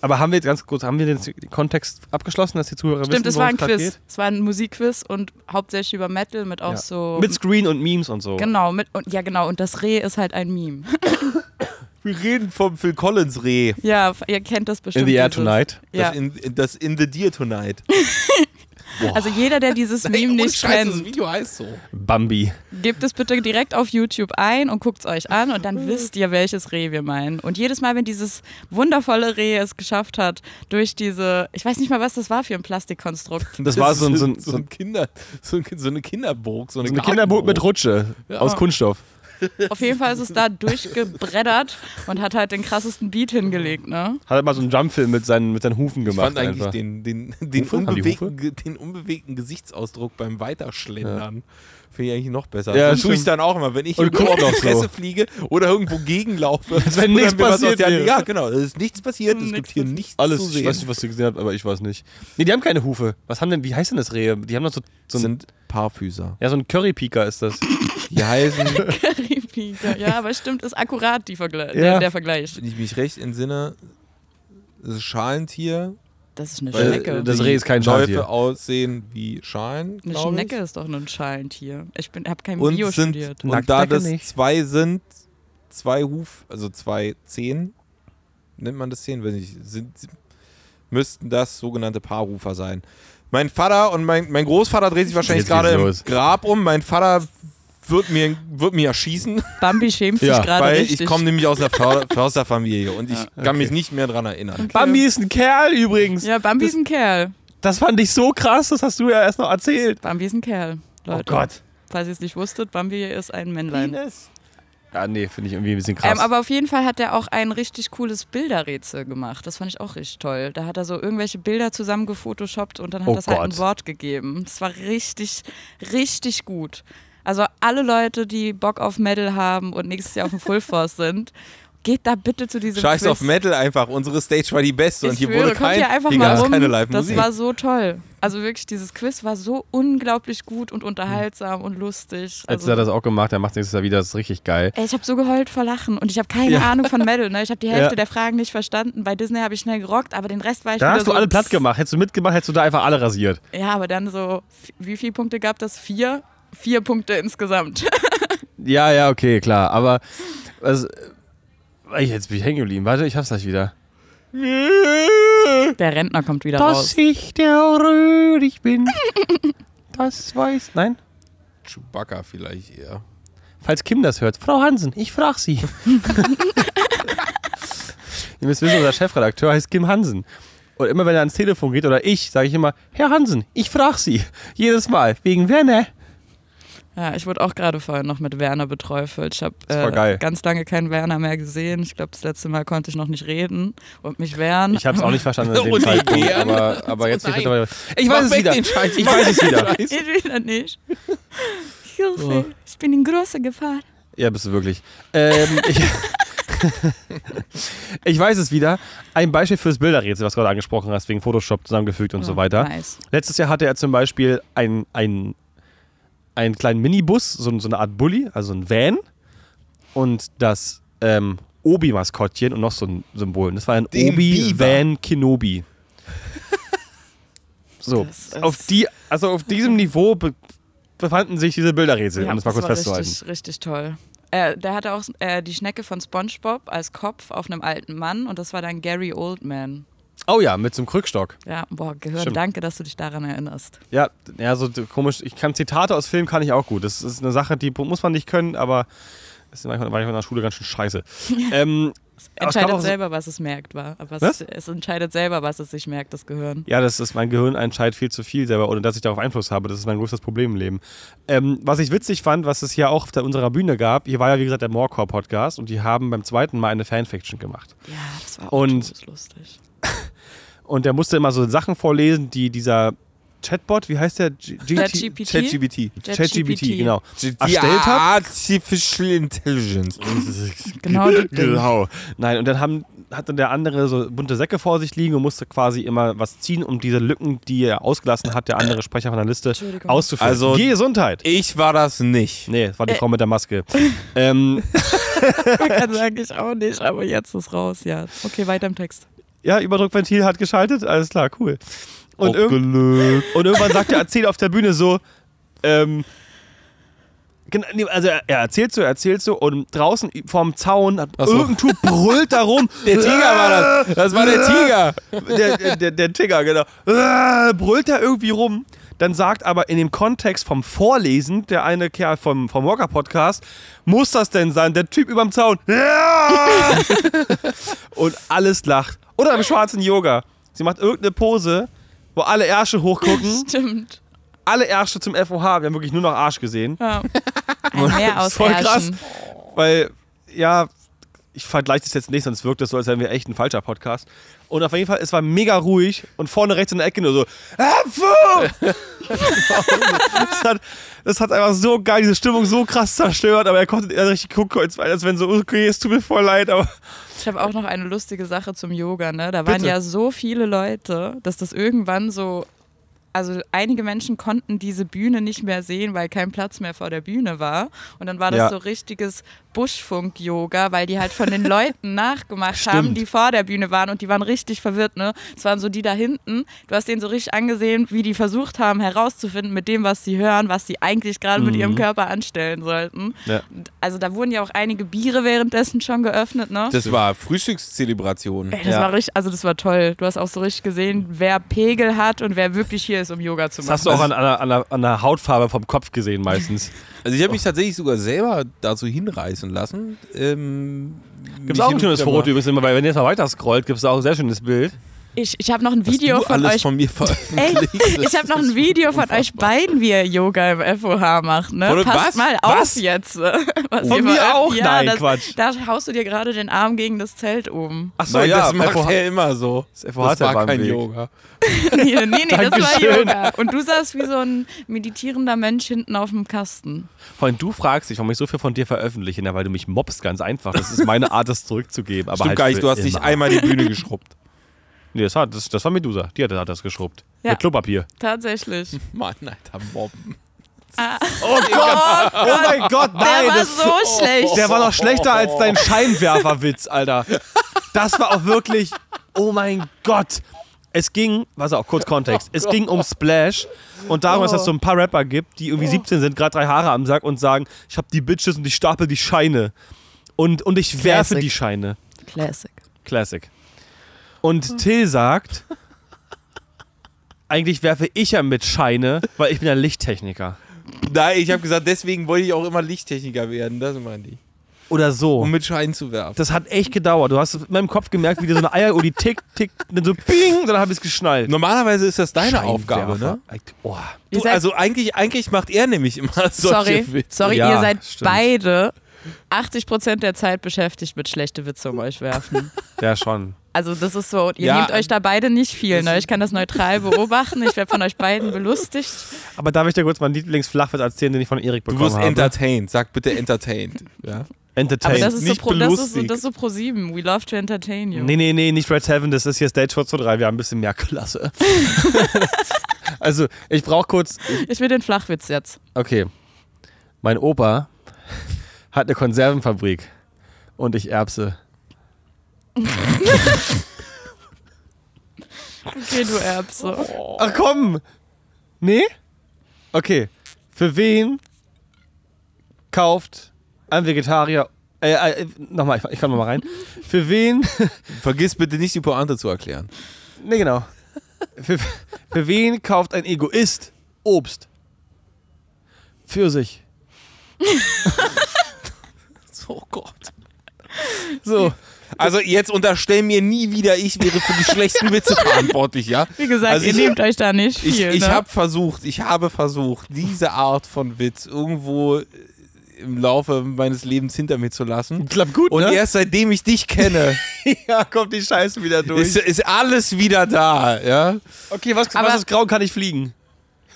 aber haben wir jetzt ganz kurz, haben wir den Kontext abgeschlossen, dass die Zuhörer Stimmt, wissen, es war ein Quiz. Es war ein Musikquiz und hauptsächlich über Metal mit auch Ja. so. Mit Screen und Memes und so. Genau, mit, und, ja genau. Und das Reh ist halt ein Meme. Wir reden vom Phil Collins Reh. Ja, ihr kennt das bestimmt. In the Air dieses- Tonight. Ja. Das, in, das In the Deer Tonight. Also jeder, der dieses Meme nicht kennt, Video heißt so. Bambi. gebt es bitte direkt auf YouTube ein und guckt es euch an und dann wisst ihr, welches Reh wir meinen. Und jedes Mal, wenn dieses wundervolle Reh es geschafft hat, durch diese, ich weiß nicht mal, was das war für ein Plastikkonstrukt. Das, war so ein, so ein, so ein Kinder, so, ein, so eine Kinderburg, so eine, so eine Kinderboot mit Rutsche aus Kunststoff. Auf jeden Fall ist es da durchgebreddert und hat halt den krassesten Beat hingelegt, ne? Hat halt mal so einen Jumpfilm mit seinen, mit seinen Hufen Ich gemacht. fand eigentlich einfach. den, den, den, unbewegten, den unbewegten Gesichtsausdruck beim Weiterschlendern. Finde ich eigentlich noch besser. Ja, so tue ich dann auch immer, wenn ich Und irgendwo auf guckt die. Fresse fliege oder irgendwo gegenlaufe. Als wenn nichts passiert wäre. Ja, genau. Es ist nichts passiert. Es Nichts gibt hier nichts Alles, zu ich sehen. weiß nicht, was ihr gesehen habt, aber ich weiß nicht. Nee, die haben keine Hufe. Was haben denn, wie heißt denn das Rehe? Die haben doch so, so Das ein, sind Paarfüßer. ja, so ein Currypiker ist das. Die heißen, Currypiker. Ja, aber stimmt, ist akkurat die Vergle Ja. der, der Vergleich. wenn ich mich recht entsinne, das ist Schalentier. Das ist eine weil Schnecke. das Reh ist kein Läufe Schalentier. aussehen wie Schalen, Eine Schnecke ich. ist doch nur ein Schalentier. Ich bin, habe kein Und, Bio sind, studiert. und Nackt da Decke das nicht. zwei sind, zwei Huf, also zwei Zehen, nennt man das Zehen, weiß nicht, sind, müssten das sogenannte Paarhufer sein. Mein Vater und mein, mein Großvater dreht sich wahrscheinlich gerade im. Grab um. Mein Vater wird mir, wird mir erschießen, Bambi schämt sich Ja, gerade weil richtig. ich komme nämlich aus einer För Försterfamilie und ich kann mich nicht mehr dran erinnern. Bambi ist ein Kerl übrigens. ja, Bambi ist ein Kerl. Das fand ich so krass, das hast du ja erst noch erzählt. Bambi ist ein Kerl. Leute. Oh Gott. Falls ihr es nicht wusstet, Bambi ist ein Männlein. Ja, nee, finde ich irgendwie ein bisschen krass. Ähm, aber auf jeden Fall hat er auch ein richtig cooles Bilderrätsel gemacht. Das fand ich auch richtig toll. Da hat er so irgendwelche Bilder zusammen gefotoshoppt und dann hat Oh das halt ein Gott. Wort gegeben. Das war richtig, richtig gut. Also alle Leute, die Bock auf Metal haben und nächstes Jahr auf dem Full Force sind, geht da bitte zu diesem Scheiß Quiz. auf Metal einfach. Unsere Stage war die beste und Ich hier schwöre, wurde kommt kein, hier einfach hier mal rum. keine Das Live-Musik. war so toll. Also wirklich, dieses Quiz war so unglaublich gut und unterhaltsam und lustig. Jetzt Also, hat er das auch gemacht, er macht nächstes Jahr wieder, das ist richtig geil. Ey, ich habe so geheult vor Lachen und ich habe keine Ja. Ahnung von Metal. Ne? Ich habe die Hälfte Ja. der Fragen nicht verstanden. Bei Disney habe ich schnell gerockt, aber den Rest war ich Da hast du so, alle platt gemacht. Hättest du mitgemacht, hättest du da einfach alle rasiert. Ja, aber dann so, wie viele Punkte gab das? Vier? Vier Punkte insgesamt. Ja, ja, okay, klar. Aber was, äh, jetzt bin ich hängen geblieben. Warte, ich hab's gleich wieder. Der Rentner kommt wieder raus. ich der Röhrig bin. Das weiß. Nein? Chewbacca vielleicht eher. Falls Kim das hört. Frau Hansen, ich frag Sie. Ihr müsst wissen, unser Chefredakteur heißt Kim Hansen. Und immer wenn er ans Telefon geht oder ich, sage ich immer, Herr Hansen, ich frag Sie. Jedes Mal. Wegen Werner. Ja, ich wurde auch gerade vorhin noch mit Werner beträufelt. Ich habe äh, ganz lange keinen Werner mehr gesehen. Ich glaube, das letzte Mal konnte ich noch nicht reden und mich wehren. Ich hab's auch nicht verstanden an dem Zeitpunkt. Aber, aber jetzt nein. ich Ich weiß es wieder. Ich weiß es wieder. Ich wieder nicht. Hilfe, Oh. ich bin in großer Gefahr. Ja, bist du wirklich. Ähm, ich, ich weiß es wieder. Ein Beispiel fürs Bilderrätsel, was du gerade angesprochen hast, wegen Photoshop zusammengefügt und so weiter. Nice. Letztes Jahr hatte er zum Beispiel ein, ein, einen kleinen Minibus, so, so eine Art Bulli, also ein Van. Und das ähm, Obi-Maskottchen und noch so ein Symbol. Das war ein Den Obi-Wan Kenobi. So, auf die, also auf diesem Niveau be befanden sich diese Bilderrätsel, um das mal kurz war festzuhalten. richtig, richtig toll. Äh, der hatte auch äh, die Schnecke von SpongeBob als Kopf auf einem alten Mann und das war dann Gary Oldman. Oh ja, mit so einem Krückstock. Ja, boah, Gehirn, Stimmt. danke, dass du dich daran erinnerst. Ja, ja, so komisch. Ich kann Zitate aus Filmen kann ich auch gut. Das ist eine Sache, die muss man nicht können, aber das ist manchmal, manchmal in der Schule ganz schön scheiße. ähm, es Entscheidet so- selber, was es merkt, war. Aber Was? es, es entscheidet selber, was es sich merkt, das Gehirn. Ja, das ist mein Gehirn entscheidet viel zu viel selber, ohne dass ich darauf Einfluss habe. Das ist mein größtes Problem im Leben. Ähm, was ich witzig fand, was es hier auch auf unserer Bühne gab, hier war ja wie gesagt der Morecore Podcast und die haben beim zweiten Mal eine Fanfiction gemacht. Ja, das war auch Und- lustig. Und der musste immer so Sachen vorlesen, die dieser Chatbot, wie heißt der? ChatGPT? ChatGPT. ChatGPT, genau. Die Erstellt hat. Artificial Intelligence. Genau. Genau. Nein, und dann haben, hatte der andere so bunte Säcke vor sich liegen und musste quasi immer was ziehen, um diese Lücken, die er ausgelassen hat, der andere Sprecher von der Liste, auszufüllen. Also- Gesundheit. Ich war das nicht. Nee, das war die Frau mit der Maske. ähm, Kann sagen, ich auch nicht, aber jetzt ist raus, ja. Okay, weiter im Text. Ja, Überdruckventil hat geschaltet, alles klar, cool. Und, irg und irgendwann sagt der Erzähler auf der Bühne so, ähm, also er, er erzählt so, er erzählt so und draußen vorm Zaun hat so. irgendein Typ brüllt da rum. Der Tiger war das. Das war der Tiger. der, der, der, der Tiger, genau. Äh, brüllt da irgendwie rum. Dann sagt aber in dem Kontext vom Vorlesen der eine Kerl vom, vom Walker Podcast, muss das denn sein? Der Typ überm Zaun. Ja! Und alles lacht. Oder im schwarzen Yoga. Sie macht irgendeine Pose, wo alle Ärsche hochgucken. Stimmt. alle Ärsche zum FOH. Wir haben wirklich nur noch Arsch gesehen. Ja. Meer aus Voll krass. Ärschen. Weil, ja, ich vergleiche das jetzt nicht, sonst wirkt das so, als wären wir echt ein falscher Podcast. Und auf jeden Fall, es war mega ruhig und vorne rechts in der Ecke nur so, Äpfel! das, hat, das hat einfach so geil, diese Stimmung so krass zerstört, aber er konnte er richtig gucken, als, als wenn so, okay, es tut mir voll leid, aber Ich habe auch noch eine lustige Sache zum Yoga. Ne? Da waren Bitte. ja so viele Leute, dass das irgendwann so. Also einige Menschen konnten diese Bühne nicht mehr sehen, weil kein Platz mehr vor der Bühne war. Und dann war das Ja. so richtiges Buschfunk-Yoga, weil die halt von den Leuten nachgemacht haben, Stimmt. die vor der Bühne waren und die waren richtig verwirrt. Ne? Es waren so die da hinten. Du hast denen so richtig angesehen, wie die versucht haben herauszufinden mit dem, was sie hören, was sie eigentlich gerade mit ihrem Körper anstellen sollten. Ja. Also da wurden ja auch einige Biere währenddessen schon geöffnet. Ne? Das war Frühstückszelebration. Ey, das Ja. war richtig, also das war toll. Du hast auch so richtig gesehen, wer Pegel hat und wer wirklich hier ist, um Yoga zu das machen. hast du auch an, an, der- an, an der Hautfarbe vom Kopf gesehen meistens. Also ich habe mich tatsächlich sogar selber dazu hinreißen lassen. Ähm, Gibt es auch ein schönes Foto übrigens immer, weil wenn ihr jetzt mal weiter scrollt, gibt es auch ein sehr schönes Bild. Ich, ich habe noch ein Video du von alles euch. von mir Ey, ich habe noch ein Video von euch beiden, wie ihr Yoga im FOH macht. Ne? Von- Passt was? mal auf Was? jetzt. Was Von mir auch? Ja, Nein, das, Quatsch. Da haust du dir gerade den Arm gegen das Zelt oben. Achso, Nein, ja, das macht FOH er immer so. Das FOH Das war kein Weg. Yoga. nee, nee, nee, das war. Yoga. Und du saßt wie so ein meditierender Mensch hinten auf dem Kasten. Vor allem du fragst dich, warum ich so viel von dir veröffentliche, na, weil du mich mobst, ganz einfach. Das ist meine Art, das zurückzugeben. Aber Stimmt halt gar nicht, du hast nicht immer. einmal die Bühne geschrubbt. Nee, das war, das, das war Medusa. Die hat, hat das geschrubbt. Ja. Mit Klopapier. Tatsächlich. Mann, Alter, Mobben. Oh Gott! Oh mein Gott, Der nein! war das, so schlecht. der war noch schlechter als dein Scheinwerferwitz, Alter. Das war auch wirklich. Oh mein Gott! Es ging, was auch kurz Kontext, es ging um Splash und darum, dass es so ein paar Rapper gibt, die irgendwie 17 sind, gerade drei Haare am Sack und sagen, ich habe die Bitches und ich stapel die Scheine. Und, und ich werfe Classic. die Scheine. Classic. Classic. Und Till sagt, eigentlich werfe ich ja mit Scheine, weil ich bin ja Lichttechniker. Nein, ich habe gesagt, deswegen wollte ich auch immer Lichttechniker werden. Das meinte ich. Oder so. Um mit Schein zu werfen. Das hat echt gedauert. Du hast in meinem Kopf gemerkt, wie dir so eine Eieruhr tick, tick, dann so ping, dann habe ich es geschnallt. Normalerweise ist das deine Aufgabe, ne? Oh. Du, also eigentlich, eigentlich macht er nämlich immer solche Sorry, Witze. sorry Ja, ihr seid stimmt. beide 80% der Zeit beschäftigt mit schlechte Witze um euch werfen. Ja, schon. Also das ist so, ihr Ja. nehmt euch da beide nicht viel. Ne? Ich kann das neutral beobachten. Ich werde von euch beiden belustigt. Aber darf ich dir kurz meinen Lieblingsflachwitz erzählen, den ich von Erik Du bekommen wirst habe? entertained. Sag bitte entertained. Ja? Entertained. Aber das ist, so nicht pro, das, ist so, belustigt. das ist so pro sieben. We love to entertain you. Nee, nee, nee, nicht Red Heaven, das ist hier Stage 4 zu 3. Wir haben ein bisschen mehr Klasse. also, ich brauche kurz. Ich will den Flachwitz jetzt. Okay. Mein Opa hat eine Konservenfabrik und ich erbse Okay, du Erbse. Ach komm! Nee? Okay. Für wen kauft ein Vegetarier. Äh, äh, nochmal, ich, ich kann nochmal rein. Für wen. Vergiss bitte nicht die Pointe zu erklären. Nee, genau. Für, für wen kauft ein Egoist Obst? Pfirsich. Oh Gott. So. Also jetzt unterstell mir nie wieder, ich wäre für die schlechten Witze verantwortlich, ja? Wie gesagt, Also ihr ich- nehmt euch da nicht Ich, viel. ich ne? habe versucht, ich habe versucht, diese Art von Witz irgendwo im Laufe meines Lebens hinter mir zu lassen. Klappt gut, Und ne? erst seitdem ich dich kenne, ja, kommt die Scheiße wieder durch. ist, ist alles wieder da, ja? Okay, was, Aber- was ist grau, kann ich fliegen?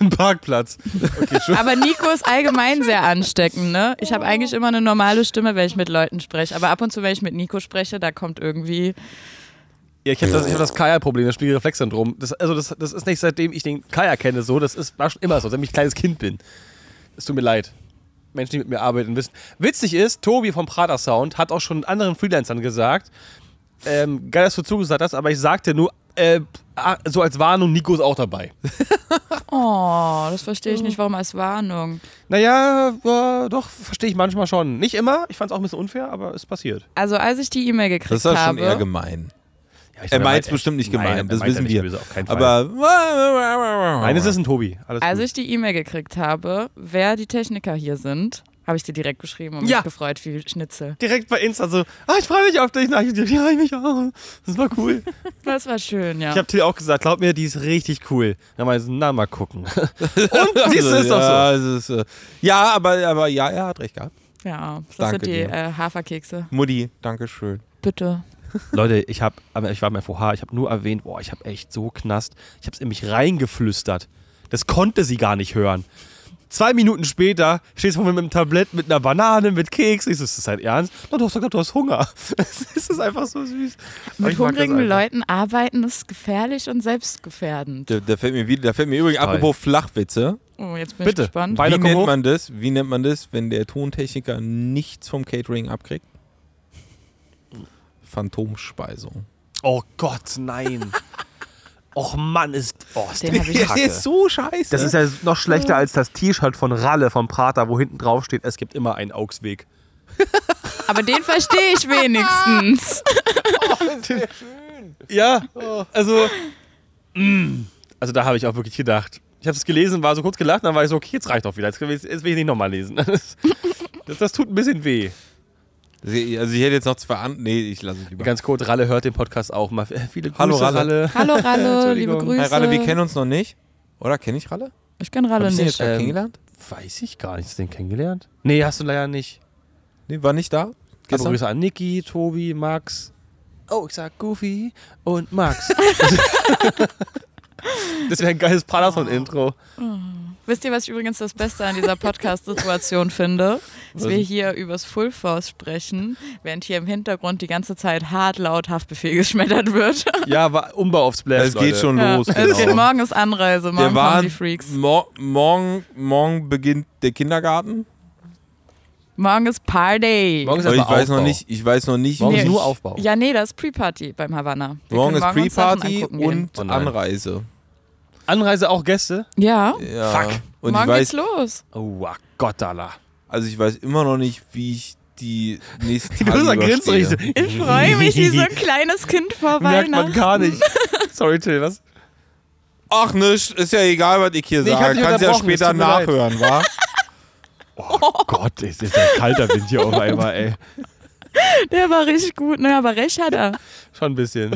Ein Parkplatz. Okay. Aber Nico ist allgemein sehr ansteckend, ne? Ich habe eigentlich immer eine normale Stimme, wenn ich mit Leuten spreche. Aber ab und zu, wenn ich mit Nico spreche, da kommt irgendwie. Ja, ich habe das, ich hab das Kaya-Problem, das Spiegelreflexsyndrom. Das, also das, das ist nicht seitdem ich den Kaya kenne so, das ist, war schon immer so, seitdem ich ein kleines Kind bin. Es tut mir leid. Menschen, die mit mir arbeiten, wissen. Witzig ist, Tobi vom Prater Sound hat auch schon anderen Freelancern gesagt, ähm, geil, dass du zugesagt hast, aber ich sagte nur, äh, ah, so als Warnung, Nico ist auch dabei. Oh, das verstehe ich nicht, warum als Warnung. Naja, äh, doch, verstehe ich manchmal schon. Nicht immer, ich fand es auch ein bisschen unfair, aber es passiert. Also, als ich die E-Mail Das gekriegt ist ja schon habe. eher gemein. Ja, ich Er meint es bestimmt nicht Nein, gemein, er das wissen wir. böse. Aber. Nein, es ist ein Tobi. Alles Als gut. ich die E-Mail gekriegt habe, wer die Techniker hier sind, habe ich dir direkt geschrieben und Ja. mich gefreut wie Schnitzel. direkt bei Insta so, ah, ich freue mich auf dich. Na, ich, ja, ich mich auch. Das war cool. Das war schön, ja. Ich habe Till auch gesagt, glaub mir, die ist richtig cool. Dann meinte sie, na, mal gucken. Und siehst du, ist doch so. ja, es ist, äh, ja, aber, aber ja, er hat recht gehabt. ja, das Danke sind die dir. äh, Haferkekse. Mutti, danke schön. Bitte. Leute, ich habe, ich war im FOH, ich habe nur erwähnt, boah, ich habe echt so Knast. Ich habe es in mich reingeflüstert. Das konnte sie gar nicht hören. Zwei Minuten später stehst du mit einem Tablett mit einer Banane, mit Keks. Ich so, ist das dein Ernst? Na, du hast gesagt, du hast Hunger. Es ist einfach so süß. Mit hungrigen. Leuten arbeiten ist gefährlich und selbstgefährdend. Da, da fällt mir wieder, da fällt mir übrigens, Toll. apropos Flachwitze. Oh, jetzt bin Bitte. ich gespannt. Wie nennt hoch. man das? Wie nennt man das, wenn der Tontechniker nichts vom Catering abkriegt? Phantomspeisung. Oh Gott, nein. Och Mann, ist, oh, ist Den der hab ich- Kacke. so scheiße. Das ist ja noch schlechter als das T-Shirt von Ralle vom Prater, wo hinten drauf steht, es gibt immer einen Augsweg. Aber den verstehe ich wenigstens. Ja, also. mm, also da habe ich auch wirklich gedacht. Ich habe es gelesen, war so kurz gelacht, dann war ich so, okay, jetzt reicht doch wieder. Jetzt, will ich- jetzt will ich nicht nochmal lesen. Das, das, das tut ein bisschen weh. Also ich hätte jetzt noch zwei an. Nee, ich lasse es lieber. Ganz kurz, Ralle hört den Podcast auch mal. Viele Grüße, Hallo, Ralle. Hallo Ralle, liebe Entschuldigung. Grüße. Hey, Ralle, wir kennen uns noch nicht. Oder kenne ich Ralle? ich kenne Ralle Hab ich nicht. jetzt gerade Ähm, kennengelernt? Weiß ich gar nicht. Hast du den kennengelernt? Nee, hast du leider nicht. Nee, war nicht da? Aber Gestern? Grüße an Niki, Tobi, Max. Oh, ich sag Goofy und Max. das wäre ein geiles Paderson-Intro. Wisst ihr, was ich übrigens das Beste an dieser Podcast-Situation finde? Dass wir hier übers Full Force sprechen, während hier im Hintergrund die ganze Zeit hart laut Haftbefehl geschmettert wird. Ja, Umbau aufs Splash. Es geht Leute. schon Ja, los. Es genau. geht morgen ist Anreise, morgen Der kommen war die Freaks. mo morgen, morgen beginnt der Kindergarten. Morgen ist Party. Morgen ist Aber ich weiß noch Aufbau. nicht, ich weiß noch nicht, Morgen wie ist Nee. nur Aufbau. Ja, nee, das ist Pre-Party beim Havanna. Wir morgen ist Pre-Party gehen. und nein. Anreise. Anreise auch Gäste? Ja, Ja. Fuck. Und morgen ich geht's weiß, los. Oh, Gott, Allah. also ich weiß immer noch nicht, wie ich die nächsten Du Tage überstehe. Ich freue mich wie so ein kleines Kind vor Merkt man Weihnachten. gar nicht. Sorry, Till, was? Ach nisch, ist ja egal, was ich hier Nee, ich sage. dich Kannst ja später nachhören, wa? Oh Gott, ist jetzt ein kalter Wind hier auf einmal, ey. Der war richtig gut, ne? Aber recht hat er. Schon ein bisschen.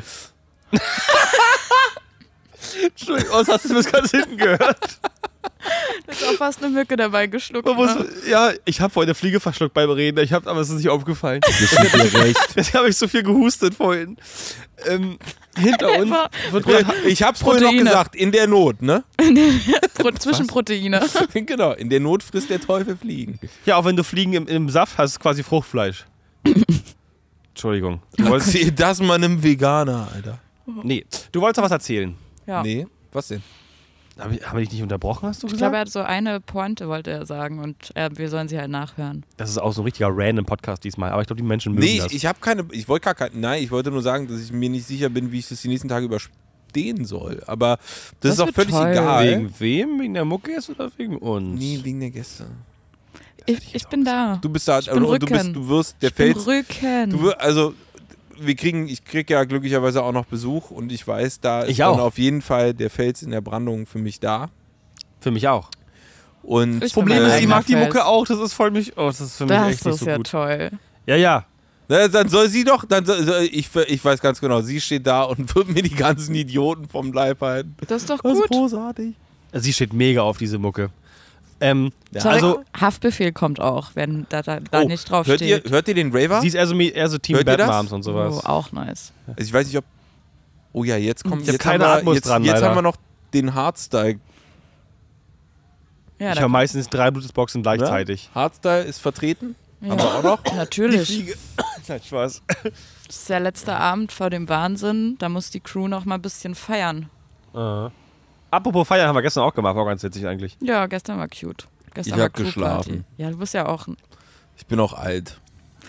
Entschuldigung, was hast du bis ganz hinten gehört? Ist auch fast eine Mücke dabei geschluckt. Muss, Ne? ja, ich habe vorhin eine Fliege verschluckt beim Reden, ich hab, aber es ist nicht aufgefallen. Deswegen habe ich so viel gehustet vorhin. Ähm, hinter uns wird gerade Ich hab's vorhin noch Proteine. gesagt, in der Not, ne? Pro Zwischenproteine. genau, in der Not frisst der Teufel Fliegen. Ja, auch wenn du Fliegen im, im Saft hast, ist quasi Fruchtfleisch. Entschuldigung. Du wolltest, Erzähl das mal einem Veganer, Alter. nee, du wolltest doch was erzählen. Ja. Nee, was denn? Hab ich, haben wir dich nicht unterbrochen, hast du Ich gesagt? glaube, er hat so eine Pointe, wollte er sagen. Und äh, wir sollen sie halt nachhören. das ist auch so ein richtiger random Podcast diesmal. Aber ich glaube, die Menschen mögen Nee, das. ich, ich habe keine, ich wollte gar keine, nein, ich wollte nur sagen, dass ich mir nicht sicher bin, wie ich das die nächsten Tage überstehen soll. Aber das, Das ist auch völlig toll. egal. wegen wem? Wegen der Mucke jetzt oder wegen uns? Nee, wegen der Gäste. Ich, ich bin da. Du bist da, Ich bin und du bist, Rücken. du wirst, der ich bin Fels, Rücken. du wirst, also wir kriegen, ich krieg ja glücklicherweise auch noch Besuch und ich weiß, da ist Ich dann auch. auf jeden Fall der Fels in der Brandung für mich da. Für mich auch. Und Ich Problem ist, sie mag die. Mucke auch. Das ist voll mich. Oh, das ist für mich das echt nicht ist so ja gut. toll. Ja, ja. Na, dann soll sie doch, dann soll, ich, ich weiß ganz genau, sie steht da und wird mir die ganzen Idioten vom Leib halten. Das ist doch gut. großartig. Sie steht mega auf diese Mucke. Ähm, Ja. Also, Haftbefehl kommt auch, wenn da, da, da Oh, nicht drauf hört ihr, steht. hört ihr den Raver? sie ist eher so, eher so Team? Batmoms und sowas. Oh, auch nice. Also ich weiß nicht, ob. Oh ja, jetzt kommt. Ich jetzt keine haben wir, Atmos jetzt, dran, Jetzt leider. haben wir noch den Hardstyle. Ja, ich habe meistens drei Bluetooth-Boxen gleichzeitig. Hardstyle ist vertreten. Ja. Haben wir auch noch. Natürlich. Nein, Spaß. Das ist der letzte Abend vor dem Wahnsinn. Da muss die Crew noch mal ein bisschen feiern. Äh. Apropos Feiern haben wir gestern auch gemacht, war ganz witzig eigentlich. Ja, gestern war cute. Gestern Ich war hab Crew geschlafen. Party. Ja, du bist ja auch. Ich bin auch alt.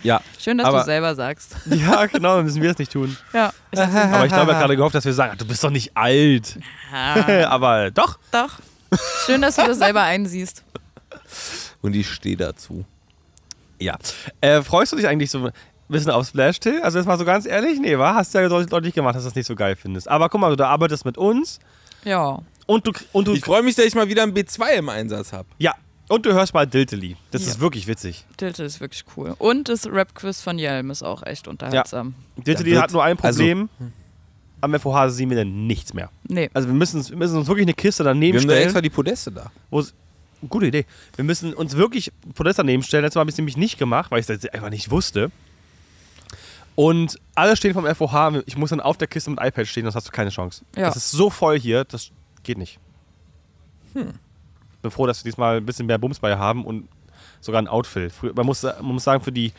Ja, Schön, dass Aber- du selber sagst. ja genau, dann müssen wir es nicht tun. Ja, ich Aber ich glaube, hat gerade gehofft, dass wir sagen, du bist doch nicht alt. ah, Aber doch. doch. Schön, dass du das selber einsiehst. Und ich stehe dazu. Ja. Äh, freust du dich eigentlich so ein bisschen auf Splash Till? Also jetzt mal so ganz ehrlich, nee, war? Hast du ja deutlich gemacht, dass du das nicht so geil findest. Aber guck mal, du arbeitest mit uns Ja. Und du und du Ich freue mich, dass ich mal wieder ein B2 im Einsatz habe. ja und du hörst mal Dilteli. Das Ja. ist wirklich witzig. Dilte ist wirklich cool. Und das Rap-Quiz von Jelm ist auch echt unterhaltsam. Dilteli wird- hat nur ein also- Problem. Am FOH sehen wir denn nichts mehr. Nee. Also wir müssen, uns- wir müssen uns wirklich eine Kiste daneben Wir haben da stellen. extra die Podeste da. Gute Idee. Wir müssen uns wirklich Podest daneben stellen. Letztes Mal habe ich es nämlich nicht gemacht, weil ich es einfach nicht wusste. Und alle stehen vom FOH. Ich muss dann auf der Kiste mit iPad stehen, sonst hast du keine Chance. Ja. Das ist so voll hier, das geht nicht. Bin froh, dass wir diesmal ein bisschen mehr Bums bei haben und sogar ein Outfit. Frü- Man muss, man muss sagen, für die,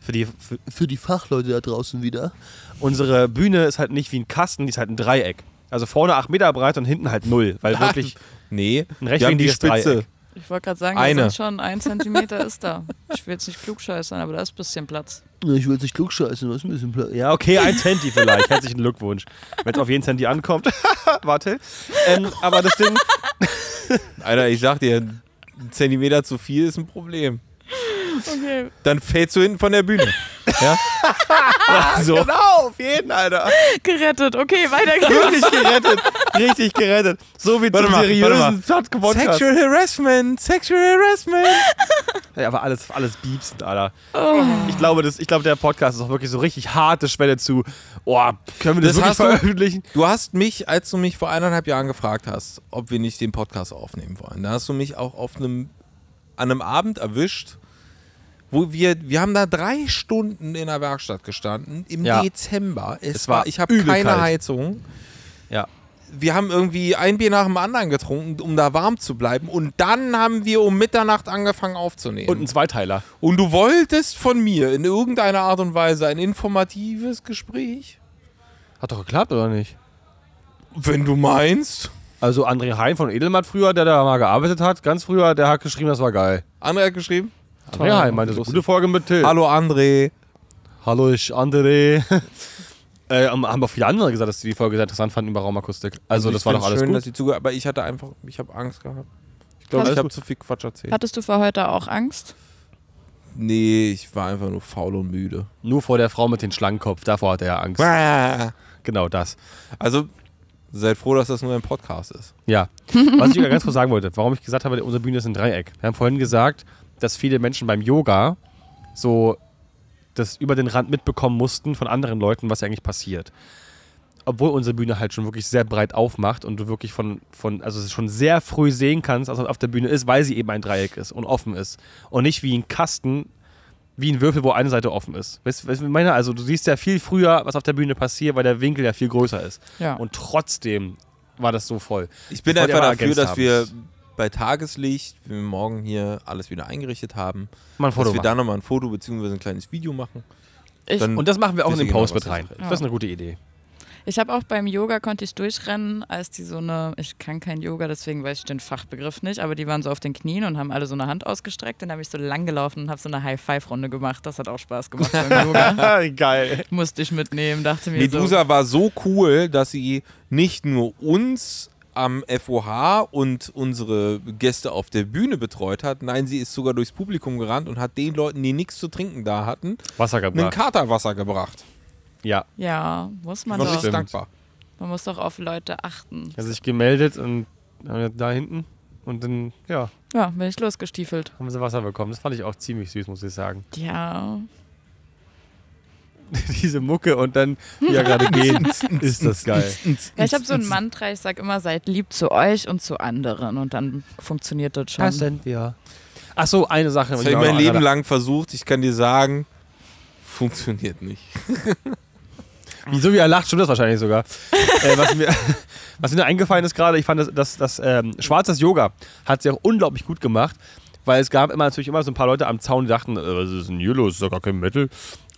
für, die, für, für die Fachleute da draußen wieder, unsere Bühne ist halt nicht wie ein Kasten, die ist halt ein Dreieck. Also vorne 8 Meter breit und hinten halt null, weil wirklich Nee, ein wir haben die rechtwinkliges Spitze. Dreieck. Ich wollte gerade sagen, Eine. da sind schon ein Zentimeter ist da. Ich will jetzt nicht klugscheißern, aber da ist ein bisschen Platz. Ich will jetzt nicht klugscheißen, was ein bisschen Platz. Ja, okay, ein Centi vielleicht. Herzlichen Glückwunsch. Wenn es auf jeden Centi ankommt. Warte. Ähm, aber das Ding. Alter, ich sag dir, ein Zentimeter zu viel ist ein Problem. Okay. Dann fällst du hinten von der Bühne. ja? so. Genau, auf jeden, Alter. Gerettet. Okay, weiter geht's. Wirklich gerettet. Richtig gerettet. So wie Warte zum mal, seriösen Podcast. Sexual Harassment, Sexual Harassment. Ja, aber alles, alles biepsend, Alter. Oh. Ich glaube, das, ich glaube, der Podcast ist auch wirklich so richtig harte Schwelle zu. Oh, können wir das, Das wirklich hast du- veröffentlichen? Du hast mich, als du mich vor eineinhalb Jahren gefragt hast, ob wir nicht den Podcast aufnehmen wollen, da hast du mich auch auf einem, an einem Abend erwischt, wo wir, wir haben da drei Stunden in der Werkstatt gestanden, im Ja. Dezember. Es, Es war war, ich habe keine kalt. Heizung. Ja. Wir haben irgendwie ein Bier nach dem anderen getrunken, um da warm zu bleiben. Und dann haben wir um Mitternacht angefangen aufzunehmen. Und ein Zweiteiler. Und du wolltest von mir in irgendeiner Art und Weise ein informatives Gespräch? Hat doch geklappt, oder nicht? Wenn du meinst. Also André Hein von Edelmatt früher, der da mal gearbeitet hat, ganz früher, der hat geschrieben, das war geil. André hat geschrieben. André Hein meinte so, gute Folge mit Till. Hallo André. Hallo, ich André. äh, haben auch viele andere gesagt, dass sie die Folge sehr interessant fanden über Raumakustik. Also, das ich war doch alles schön, gut. dass sie zugehört aber ich hatte einfach, ich habe Angst gehabt. Ich glaube, ich habe zu viel Quatsch erzählt. Hattest du für heute auch Angst? nee, ich war einfach nur faul und müde. Nur vor der Frau mit dem Schlangenkopf, davor hatte er Angst. Genau das. Also, seid froh, dass das nur ein Podcast ist. Ja. Was ich ganz kurz sagen wollte, warum ich gesagt habe, unsere Bühne ist ein Dreieck. Wir haben vorhin gesagt, dass viele Menschen beim Yoga so das über den Rand mitbekommen mussten von anderen Leuten, was ja eigentlich passiert. Obwohl unsere Bühne halt schon wirklich sehr breit aufmacht und du wirklich von, von also schon sehr früh sehen kannst, was auf der Bühne ist, weil sie eben ein Dreieck ist und offen ist. Und nicht wie ein Kasten, wie ein Würfel, wo eine Seite offen ist. Weißt du, was ich meine? Also du siehst ja viel früher, was auf der Bühne passiert, weil der Winkel ja viel größer ist. Ja. Und trotzdem war das so voll. Ich bin Das einfach dafür, dass haben. wir bei Tageslicht, wenn wir morgen hier alles wieder eingerichtet haben, Mal ein Foto dass wir machen. dann nochmal ein Foto bzw. ein kleines Video machen. Ich, Dann Und das machen wir auch in den genau, Post mit rein. das ist. Eine gute Idee. Ich habe auch beim Yoga konnte ich durchrennen, als die so eine, ich kann kein Yoga, deswegen weiß ich den Fachbegriff nicht, aber die waren so auf den Knien und haben alle so eine Hand ausgestreckt. Dann habe ich so lang gelaufen und habe so eine High-Five-Runde gemacht. Das hat auch Spaß gemacht beim Yoga. Geil. Musste ich mitnehmen, dachte mir so. Medusa war so cool, dass sie nicht nur uns am FOH und unsere Gäste auf der Bühne betreut hat. Nein, sie ist sogar durchs Publikum gerannt und hat den Leuten, die nichts zu trinken da hatten, Wasser einen gebracht. Katerwasser gebracht. Ja. Ja, muss man doch. dankbar. Man muss doch auf Leute achten. Er hat sich gemeldet und da hinten. Und dann, ja, Ja, bin ich losgestiefelt. haben sie Wasser bekommen. Das fand ich auch ziemlich süß, muss ich sagen. Ja. Diese Mucke und dann, wie er gerade geht, ist das geil. Ja, ich habe so ein Mantra, ich sag immer, seid lieb zu euch und zu anderen und dann funktioniert das schon. sind wir. Ach so, eine Sache. Das habe ich mein Leben gerade- lang versucht. Ich kann dir sagen, funktioniert nicht. Wieso wie er lacht, stimmt das wahrscheinlich sogar. äh, was, mir, was mir eingefallen ist gerade, ich fand, das, das, das ähm, schwarzes Yoga hat sich auch unglaublich gut gemacht, weil es gab immer natürlich immer so ein paar Leute am Zaun, die dachten, äh, was ist denn hier los, ist doch gar kein Metal.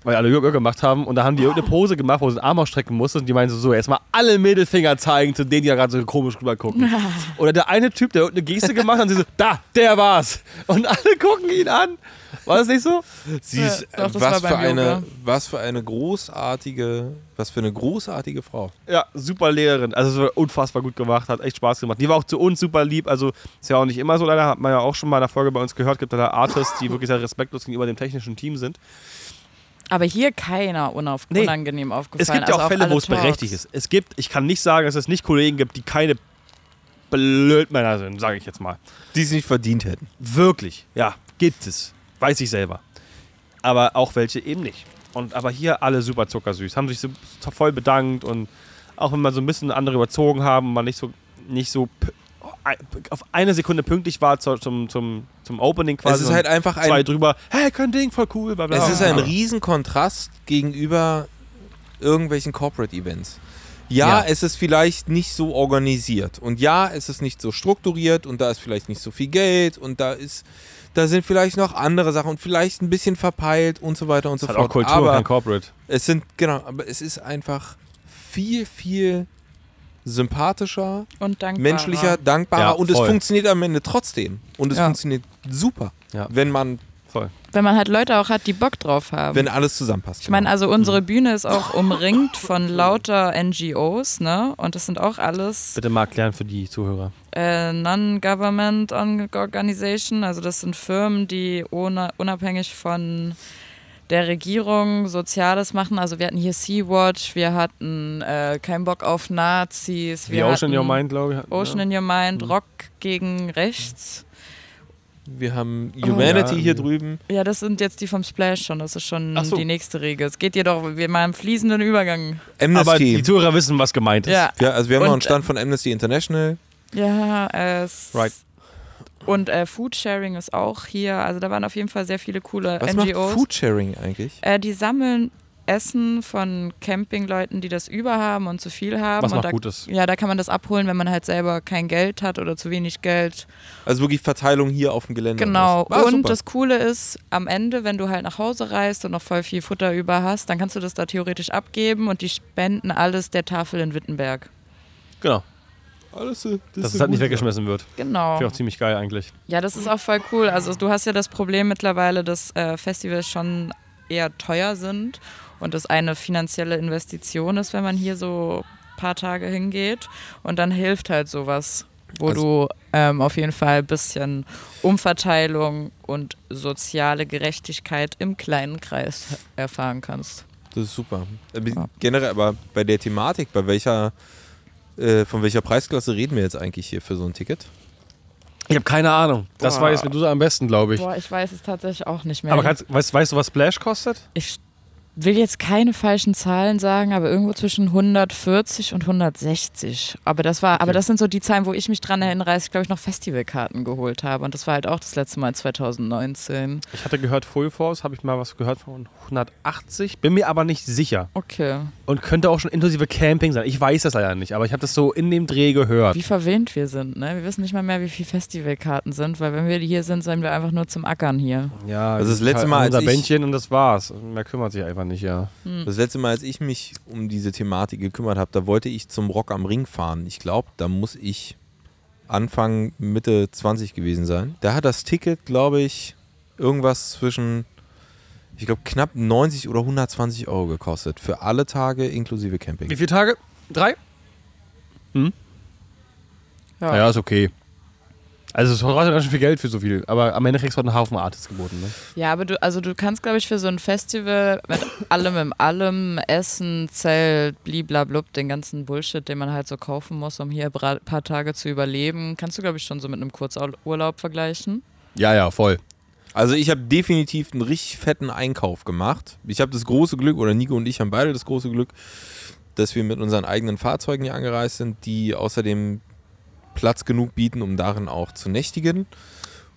Weil alle Yoga gemacht haben und da haben die irgendeine Pose gemacht, wo sie den Arm ausstrecken mussten und die meinen so, so, erstmal alle Mittelfinger zeigen zu denen, die da gerade so komisch rüber gucken. Oder der eine Typ, der irgendeine Geste gemacht hat und sie so, da, der war's. Und alle gucken ihn an. War das nicht so? Sie Ja, ist, doch, das was, für eine, Yoga. was für eine großartige, was für eine großartige Frau. Ja, super Lehrerin. Also es war unfassbar gut gemacht, hat echt Spaß gemacht. Die war auch zu uns super lieb. Also ist ja auch nicht immer so, leider hat man ja auch schon mal in der Folge bei uns gehört, gibt da Artists, die wirklich sehr respektlos gegenüber dem technischen Team sind. Aber hier keiner unauf Nee. unangenehm aufgefallen. Es gibt ja also auch Fälle, wo es berechtigt ist. Es gibt, ich kann nicht sagen, dass es nicht Kollegen gibt, die keine Blödmänner sind, sage ich jetzt mal. Die es nicht verdient hätten. Wirklich, ja, gibt es. Weiß ich selber. Aber auch welche eben nicht. Und aber hier alle super zuckersüß. Haben sich so voll bedankt und auch wenn man so ein bisschen andere überzogen haben und man nicht so, nicht so p- auf eine Sekunde pünktlich war zu, zum, zum, zum Opening quasi. es ist halt einfach und zwei ein, drüber, hey, kein Ding, voll cool. Bla bla. es ist ein Riesenkontrast gegenüber irgendwelchen Corporate Events. Ja, Ja. es ist vielleicht nicht so organisiert und ja, es ist nicht so strukturiert und da ist vielleicht nicht so viel Geld und da ist, da sind vielleicht noch andere Sachen und vielleicht ein bisschen verpeilt und so weiter und so Es hat fort. auch Kultur, aber kein Corporate. Es sind, genau, aber es ist einfach viel, viel sympathischer, Und dankbarer. menschlicher, dankbarer Ja, und es funktioniert am Ende trotzdem. Und es Ja. funktioniert super, Ja. wenn man, Voll. Wenn man halt Leute auch hat, die Bock drauf haben. wenn alles zusammenpasst. ich meine, genau. also unsere Bühne ist auch umringt von lauter NGOs, ne? Und das sind auch alles Bitte mal erklären für die Zuhörer. äh, Non-Government Organization. Also das sind Firmen, die ohne, unabhängig von der Regierung Soziales machen. Also wir hatten hier Sea-Watch, wir hatten äh, kein Bock auf Nazis. Wir Ocean hatten Your Mind, glaube ich. hatten. Ocean in Your Mind, Rock gegen Rechts. wir haben Oh. Humanity Ja. hier drüben. Ja, das sind jetzt die vom Splash schon. Das ist schon so. die nächste Regel. Es geht jedoch, wir machen einen fließenden Übergang. Amnesty. Aber die Zuhörer wissen, was gemeint ist. Ja, ja, also wir haben noch einen Und, Stand von Amnesty International. ja, es. Right. Und äh, Foodsharing ist auch hier. Also da waren auf jeden Fall sehr viele coole Was NGOs. macht Foodsharing eigentlich? Äh, die sammeln Essen von Campingleuten, die das über haben und zu viel haben. Was und da, gut ist. Ja, da kann man das abholen, wenn man halt selber kein Geld hat oder zu wenig Geld. Also wirklich Verteilung hier auf dem Gelände. Genau. und, was. Ah, und super. das Coole ist, am Ende, wenn du halt nach Hause reist und noch voll viel Futter über hast, dann kannst du das da theoretisch abgeben und die spenden alles der Tafel in Wittenberg. Genau. Alles, das Dass es halt nicht weggeschmissen wird. Genau. Finde ich auch ziemlich geil eigentlich. Ja, das ist auch voll cool. Also du hast ja das Problem mittlerweile, dass äh, Festivals schon eher teuer sind und das eine finanzielle Investition ist, wenn man hier so ein paar Tage hingeht. Und dann hilft halt sowas, wo Also- du ähm, auf jeden Fall ein bisschen Umverteilung und soziale Gerechtigkeit im kleinen Kreis erfahren kannst. Das ist super. Äh, Ja. Generell, aber bei der Thematik, bei welcher, äh, von welcher Preisklasse reden wir jetzt eigentlich hier für so ein Ticket? Ich habe keine Ahnung. Das Boah. weiß du am besten, glaube ich. Boah, ich weiß es tatsächlich auch nicht mehr. Aber kannst, weißt, weißt du, was Splash kostet? Ich will jetzt keine falschen Zahlen sagen, aber irgendwo zwischen 140 und 160. Aber das war, aber das sind so die Zahlen, wo ich mich dran erinnere, als ich glaube ich noch Festivalkarten geholt habe. Und das war halt auch das letzte Mal 2019. Ich hatte gehört, Full Force, habe ich mal was gehört von 180. Bin mir aber nicht sicher. Okay. Und könnte auch schon inklusive Camping sein. Ich weiß das leider nicht, aber ich habe das so in dem Dreh gehört. Wie verwöhnt wir sind, ne? Wir wissen nicht mal mehr, wie viele Festivalkarten sind, weil wenn wir hier sind, sind wir einfach nur zum Ackern hier. Ja, das wir letzte sind Mal, halt als unser ich- Bändchen und das war's. Mehr kümmert sich einfach wahrscheinlich, ja. Das letzte Mal, als ich mich um diese Thematik gekümmert habe, da wollte ich zum Rock am Ring fahren. Ich glaube, da muss ich Anfang, Mitte 20 gewesen sein. Da hat das Ticket, glaube ich, irgendwas zwischen, ich glaube, knapp 90 oder 120 Euro gekostet. Für alle Tage inklusive Camping. Wie viele Tage? Drei? Ja. Ja, ist okay. Also es kostet ganz schön viel Geld für so viel, aber am Ende kriegst du auch einen Haufen Artists geboten. Ne? Ja, aber du, also du kannst, glaube ich, für so ein Festival mit allem im allem, Essen, Zelt, bliblablub, den ganzen Bullshit, den man halt so kaufen muss, um hier ein paar Tage zu überleben, kannst du, glaube ich, schon so mit einem Kurzurlaub vergleichen. Ja, ja, voll. Also ich habe definitiv einen richtig fetten Einkauf gemacht. Ich habe das große Glück, oder Nico und ich haben beide das große Glück, dass wir mit unseren eigenen Fahrzeugen hier angereist sind, die außerdem Platz genug bieten, um darin auch zu nächtigen.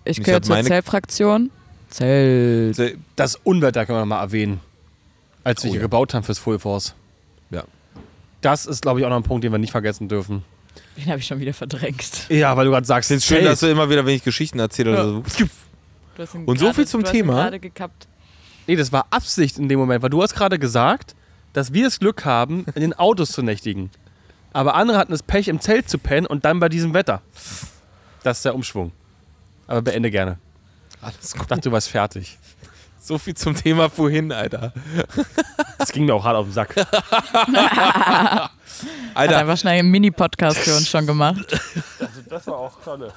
Ich gehöre zur meine- Zeltfraktion. Zelt. Das Unwetter können wir mal erwähnen, als wir Oh hier ja. gebaut haben fürs Full Force. Ja. Das ist, glaube ich, auch noch ein Punkt, den wir nicht vergessen dürfen. Den habe ich schon wieder verdrängt. Ja, weil du gerade sagst, Es ist schön, dass du immer wieder, wenn ich Geschichten erzähle, Ja. oder so, Du hast ihn Und so viel zum du hast ihn Thema. gerade gekappt. Nee, das war Absicht in dem Moment, weil du hast gerade gesagt, dass wir das Glück haben, in den Autos zu nächtigen. Aber andere hatten das Pech, im Zelt zu pennen und dann bei diesem Wetter. Das ist der Umschwung. Aber beende gerne. alles Ich gut. dachte, du warst fertig. So viel zum Thema vorhin, Alter. Das ging mir auch hart auf den Sack. Hat Alter, einfach schnell einen Mini-Podcast für uns schon gemacht. Das war auch toll.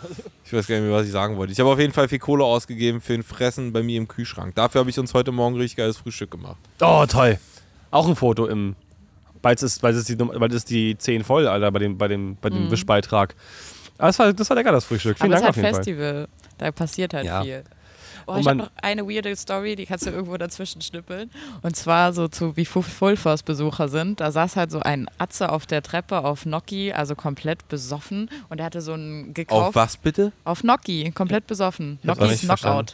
ich weiß gar nicht mehr, was ich sagen wollte. Ich habe auf jeden Fall viel Kohle ausgegeben für ein Fressen bei mir im Kühlschrank. Dafür habe ich uns heute Morgen richtig geiles Frühstück gemacht. Oh, toll. Auch ein Foto im. Bald ist, bald ist, die, bald ist die 10 voll, Alter, bei dem, bei dem, bei dem Wischbeitrag. Aber das war, das war lecker, das Frühstück. Vielen Aber es Dank ist halt auf jeden Fall. Festival. Da passiert halt Ja. viel. Oh, Und ich habe noch eine weirde Story, die kannst du irgendwo dazwischen schnippeln. Und zwar so zu wie Fu- Full Force Besucher sind. Da saß halt so ein Atze auf der Treppe auf Noki, also komplett besoffen. Und er hatte so einen gekauft. Auf was bitte? Auf Noki, komplett besoffen. Nokis Knockout. verstanden.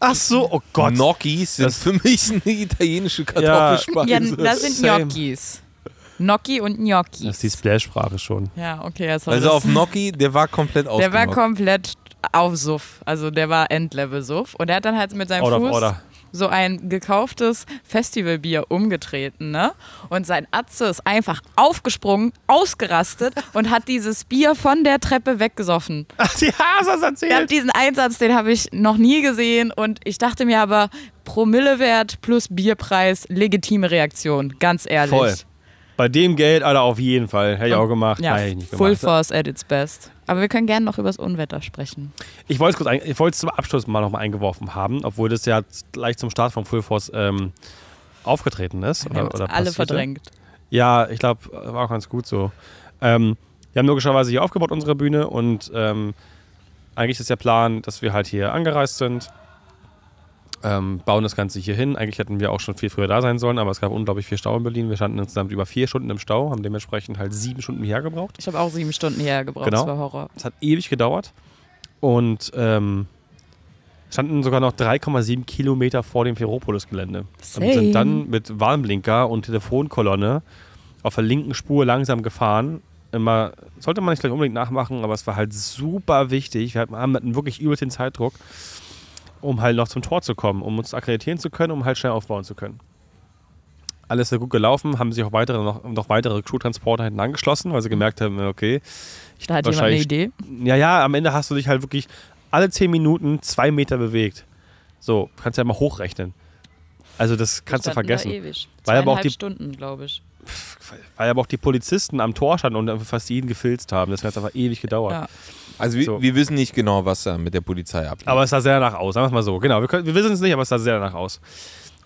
Ach so, oh Gott. Gnocchis sind Das- für mich eine italienische. Kartoffelspeise. Ja, das sind Same. Gnocchis. Gnocchi und Gnocchi. Das ist die Splash-Sprache schon. Ja, okay. Also das- auf Gnocchi, der war komplett Der war komplett auf Suff. Also der war Endlevel-Suff. Und er hat dann halt mit seinem Out of Fuß order. So ein gekauftes Festivalbier umgetreten, ne? Und sein Atze ist einfach aufgesprungen, ausgerastet und hat dieses Bier von der Treppe weggesoffen. Ach, die Hasers Ich hab erzählt. diesen Einsatz, den habe ich noch nie gesehen und ich dachte mir aber, Promillewert plus Bierpreis, legitime Reaktion, ganz ehrlich. Voll. Bei dem Geld, Alter, auf jeden Fall. Hätte ich auch gemacht. Ja, Nein, ich nicht Full gemacht. Force at its best. Aber wir können gerne noch übers Unwetter sprechen. Ich wollte es kurz zum Abschluss mal noch mal eingeworfen haben, obwohl das ja gleich zum Start von Full Force ähm, aufgetreten ist. Wir haben uns alle passierte. verdrängt. Ja, ich glaube, war auch ganz gut so. Ähm, wir haben logischerweise hier aufgebaut, unsere Bühne, und ähm, eigentlich ist der Plan, dass wir halt hier angereist sind, ähm, bauen das Ganze hier hin. Eigentlich hätten wir auch schon viel früher da sein sollen, aber es gab unglaublich viel Stau in Berlin. Wir standen insgesamt über vier Stunden im Stau, haben dementsprechend halt sieben Stunden hierher gebraucht. Ich habe auch sieben Stunden hierher gebraucht, Genau. das war Horror. Es hat ewig gedauert und ähm, standen sogar noch 3,7 Kilometer vor dem Ferropolis-Gelände. Und sind dann mit Warnblinker und Telefonkolonne auf der linken Spur langsam gefahren. Immer, sollte man nicht gleich unbedingt nachmachen, aber es war halt super wichtig. Wir haben hatten wirklich übelst den Zeitdruck, um halt noch zum Tor zu kommen, um uns akkreditieren zu können, um halt schnell aufbauen zu können. Alles sehr gut gelaufen, haben sich auch weitere, noch, noch weitere Crew-Transporter hinten angeschlossen, weil sie gemerkt haben, okay, Da hat jemand eine Idee. ja, ja, am Ende hast du dich halt wirklich alle 10 Minuten zwei Meter bewegt. So, kannst ja mal hochrechnen. Also das kannst du standen da vergessen. ewig. Weil aber auch die- Stunden, glaube ich. Weil aber auch die Polizisten am Tor standen und fast jeden gefilzt haben. Das hat einfach ewig gedauert. Ja. Also wir, So. wir wissen nicht genau, was da mit der Polizei abgeht. Aber es sah sehr danach aus, sagen wir es mal so. Genau, wir, können, wir wissen es nicht, aber es sah sehr danach aus.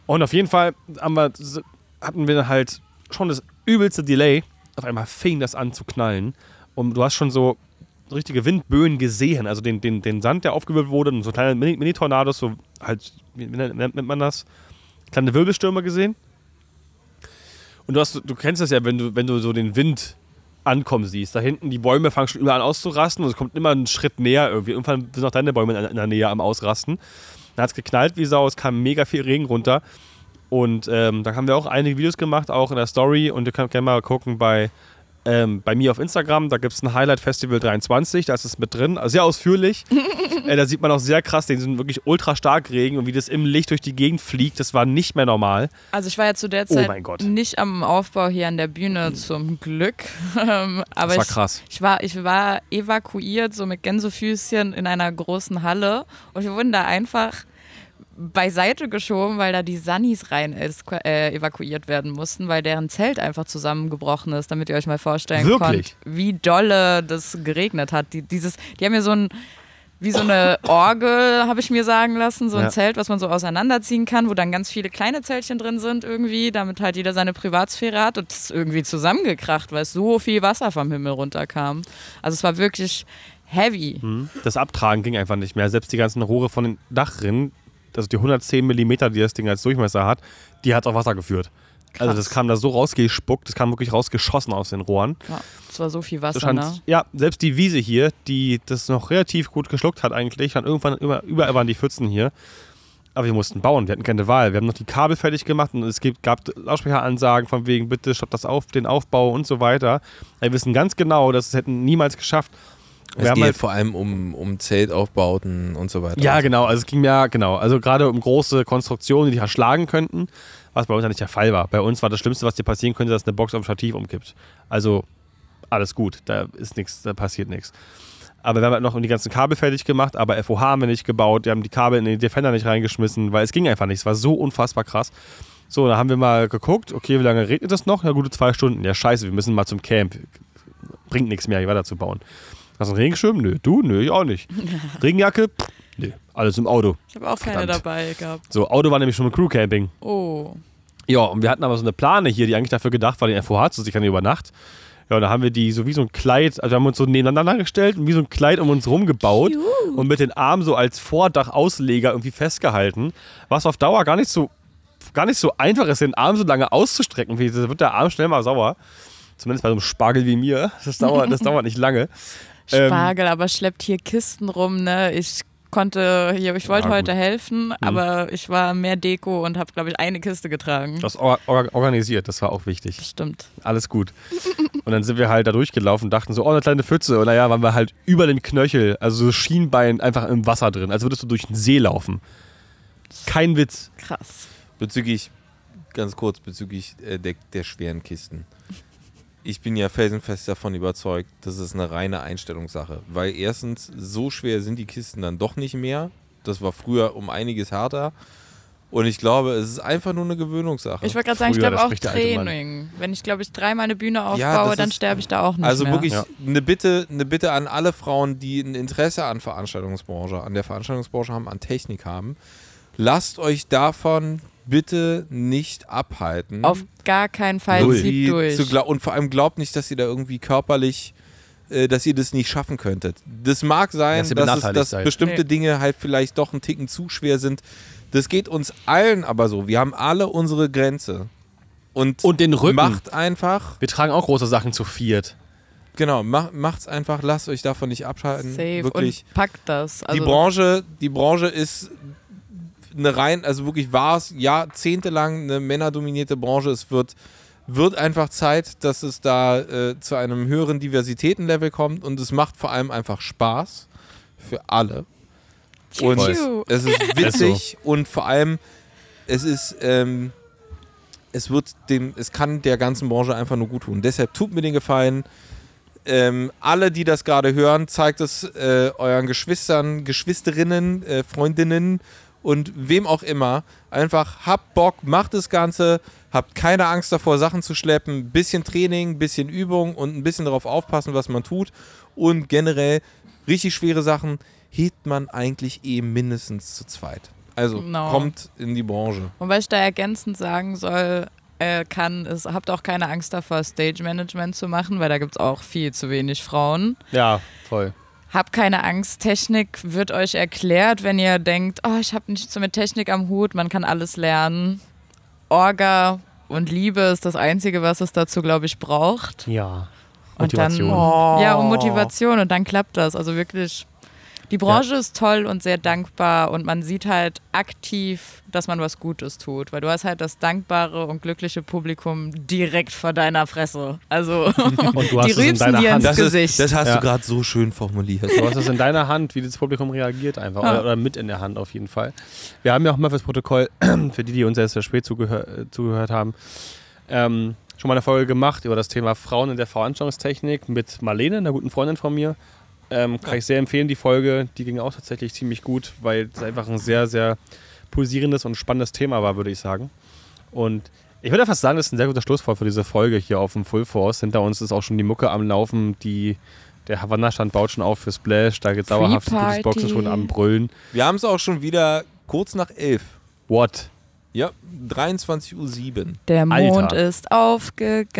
Und auf jeden Fall haben wir, hatten wir halt schon das übelste Delay. Auf einmal fing das an zu knallen. Und du hast schon so richtige Windböen gesehen. Also den, den, den Sand, der aufgewirbelt wurde, und so kleine Mini- Mini-Tornados, so halt, wie nennt nennt man das? Kleine Wirbelstürme gesehen. Und du, hast, du kennst das ja, wenn du, wenn du so den Wind ankommen siehst. Da hinten, die Bäume fangen schon überall an auszurasten und es kommt immer einen Schritt näher irgendwie. Irgendwann sind auch deine Bäume in, in der Nähe am Ausrasten. Dann hat es geknallt wie Sau, es kam mega viel Regen runter. Und ähm, da haben wir auch einige Videos gemacht, auch in der Story. Und ihr könnt gerne mal gucken bei ähm, bei mir auf Instagram, da gibt es ein Highlight Festival 23, da ist es mit drin, also sehr ausführlich. äh, da sieht man auch sehr krass, den sind wirklich ultra stark Regen und wie das im Licht durch die Gegend fliegt, das war nicht mehr normal. Also ich war ja zu der Oh Zeit mein Gott. nicht am Aufbau hier an der Bühne zum Glück. Ähm, Aber Das war ich, krass. Ich war, ich war evakuiert, so mit Gänsefüßchen in einer großen Halle und wir wurden da einfach beiseite geschoben, weil da die Sunnis rein äh, evakuiert werden mussten, weil deren Zelt einfach zusammengebrochen ist, damit ihr euch mal vorstellen Wirklich? könnt, wie dolle das geregnet hat. Die, dieses, die haben mir so ein wie so eine Orgel, habe ich mir sagen lassen, so ein Ja. Zelt, was man so auseinanderziehen kann, wo dann ganz viele kleine Zeltchen drin sind irgendwie, damit halt jeder seine Privatsphäre hat und das ist irgendwie zusammengekracht, weil es so viel Wasser vom Himmel runterkam. Also es war wirklich heavy. Mhm. Das Abtragen ging einfach nicht mehr. Selbst die ganzen Rohre von den Dachrinnen, also die 110 mm, die das Ding als Durchmesser hat, die hat auch Wasser geführt. Also Krass. das kam da so rausgespuckt, das kam wirklich rausgeschossen aus den Rohren. Ja, es war so viel Das Wasser, scheint, ne? Ja, selbst die Wiese hier, die das noch relativ gut geschluckt hat eigentlich, dann irgendwann über, überall waren die Pfützen hier. Aber wir mussten bauen, wir hatten keine Wahl. Wir haben noch die Kabel fertig gemacht und es gibt, gab Lautsprecheransagen von wegen, bitte stoppt das auf, den Aufbau und so weiter. Wir wissen ganz genau, dass es hätten niemals geschafft. Es geht halt- vor allem um, um Zeltaufbauten und so weiter. ja, genau. Also es ging ja, genau. Also gerade um große Konstruktionen, die verschlagen könnten, was bei uns ja nicht der Fall war. Bei uns war das Schlimmste, was dir passieren könnte, dass eine Box am Stativ umkippt. Also alles gut, da ist nichts, da passiert nichts. Aber wir haben halt noch die ganzen Kabel fertig gemacht, aber FOH haben wir nicht gebaut, wir haben die Kabel in den Defender nicht reingeschmissen, weil es ging einfach nicht. Es war so unfassbar krass. So, da haben wir mal geguckt, okay, wie lange regnet es noch? Ja, gute zwei Stunden. Ja, scheiße, wir müssen mal zum Camp. Bringt nichts mehr, hier weiterzubauen. Hast du einen Regenschirm? Nö. Du? Nö, ich auch nicht. Regenjacke? Pff, nö. Alles im Auto. Ich habe auch keine Verdammt. dabei gehabt. So, Auto war nämlich schon mit Crewcamping. Oh. Ja, und wir hatten aber so eine Plane hier, die eigentlich dafür gedacht war, den FOH zu sichern über Nacht. Ja, und da haben wir die so wie so ein Kleid, also wir haben uns so nebeneinander gestellt und wie so ein Kleid um uns rumgebaut und mit den Armen so als Vordachausleger irgendwie festgehalten, was auf Dauer gar nicht so gar nicht so einfach ist, den Arm so lange auszustrecken. Da wird der Arm schnell mal sauer. Zumindest bei so einem Spargel wie mir. Das dauert, das dauert nicht lange. Ähm, Spargel, aber schleppt hier Kisten rum, ne? Ich konnte hier, ich wollte Ja, heute helfen, aber ich war mehr Deko und habe, glaube ich, eine Kiste getragen. Das or or organisiert, das war auch wichtig. Stimmt. alles gut. Und dann sind wir halt da durchgelaufen und dachten so, oh, eine kleine Pfütze. Und naja, waren wir halt über dem Knöchel, also so Schienbein einfach im Wasser drin, als würdest du durch den See laufen. Kein Witz. Krass. Bezüglich, ganz kurz, bezüglich äh, der, der schweren Kisten. Ich bin ja felsenfest davon überzeugt, das ist eine reine Einstellungssache. Weil erstens, so schwer sind die Kisten dann doch nicht mehr. Das war früher um einiges härter. Und ich glaube, es ist einfach nur eine Gewöhnungssache. Ich wollte gerade sagen, ich glaube auch. Training. Wenn ich, glaube ich, dreimal eine Bühne aufbaue, Ja, dann sterbe ich da auch nicht Also mehr. wirklich Ja. eine, Bitte, eine Bitte an alle Frauen, die ein Interesse an Veranstaltungsbranche, an der Veranstaltungsbranche haben, an Technik haben. Lasst euch davon bitte nicht abhalten. Auf gar keinen Fall irgendwie zieht durch. Und vor allem glaubt nicht, dass ihr da irgendwie körperlich, äh, dass ihr das nicht schaffen könntet. Das mag sein, Dass dass, es, dass bestimmte Nee. Dinge halt vielleicht doch einen Ticken zu schwer sind. Das geht uns allen aber so. Wir haben alle unsere Grenze. Und, Und den Rücken. macht einfach, Wir tragen auch große Sachen zu viert. genau, mach, macht's einfach, lasst euch davon nicht abschalten. Safe Wirklich. und packt das. Also, die Branche, die Branche ist eine rein, also wirklich war es jahrzehntelang eine männerdominierte Branche. Es wird, wird einfach Zeit, dass es da äh, zu einem höheren Diversitätenlevel kommt und es macht vor allem einfach Spaß für alle. Und es ist witzig und vor allem es ist ähm, es wird dem es kann der ganzen Branche einfach nur gut tun. Deshalb tut mir den Gefallen. Ähm, alle, die das gerade hören, zeigt es äh, euren Geschwistern, Geschwisterinnen, äh, Freundinnen und wem auch immer. Einfach habt Bock, macht das Ganze, habt keine Angst davor, Sachen zu schleppen. Bisschen Training, bisschen Übung und ein bisschen darauf aufpassen, was man tut. Und generell richtig schwere Sachen hebt man eigentlich eh mindestens zu zweit. Also Genau. kommt in die Branche. Und was ich da ergänzend sagen soll, äh, kann, ist, habt auch keine Angst davor, Stage-Management zu machen, weil da gibt es auch viel zu wenig Frauen. Ja, voll. Habt keine Angst, Technik wird euch erklärt, wenn ihr denkt, oh, ich habe nichts mit Technik am Hut, man kann alles lernen. Orga und Liebe ist das Einzige, was es dazu, glaube ich, braucht. Ja. Und dann, Motivation. ja, und Motivation und dann klappt das. Also wirklich Die Branche ist toll und sehr dankbar und man sieht halt aktiv, dass man was Gutes tut, weil du hast halt das dankbare und glückliche Publikum direkt vor deiner Fresse. Also Und du hast die rübsen deiner dir Hand. ins Das, Gesicht. ist, das hast Ja. du gerade so schön formuliert. Du hast es in deiner Hand, wie das Publikum reagiert einfach. Ja. Oder, oder mit in der Hand auf jeden Fall. Wir haben ja auch mal fürs Protokoll, für die, die uns erst sehr spät zugehör, äh, zugehört haben, ähm, schon mal eine Folge gemacht über das Thema Frauen in der Veranstaltungstechnik mit Marlene, einer guten Freundin von mir. Ähm, kann ich sehr empfehlen, die Folge. Die ging auch tatsächlich ziemlich gut, weil es einfach ein sehr, sehr pulsierendes und spannendes Thema war, würde ich sagen. Und ich würde fast sagen, das ist ein sehr guter Schlusswort für diese Folge hier auf dem Full Force. Hinter uns ist auch schon die Mucke am Laufen, die der Havanna-Stand baut schon auf für Splash, da geht dauerhaft die Pre-Party. Boxen schon am Brüllen. Wir haben es auch schon wieder kurz nach elf. What? Ja, 23.07 Uhr. Der Mond Alter. ist aufgegangen.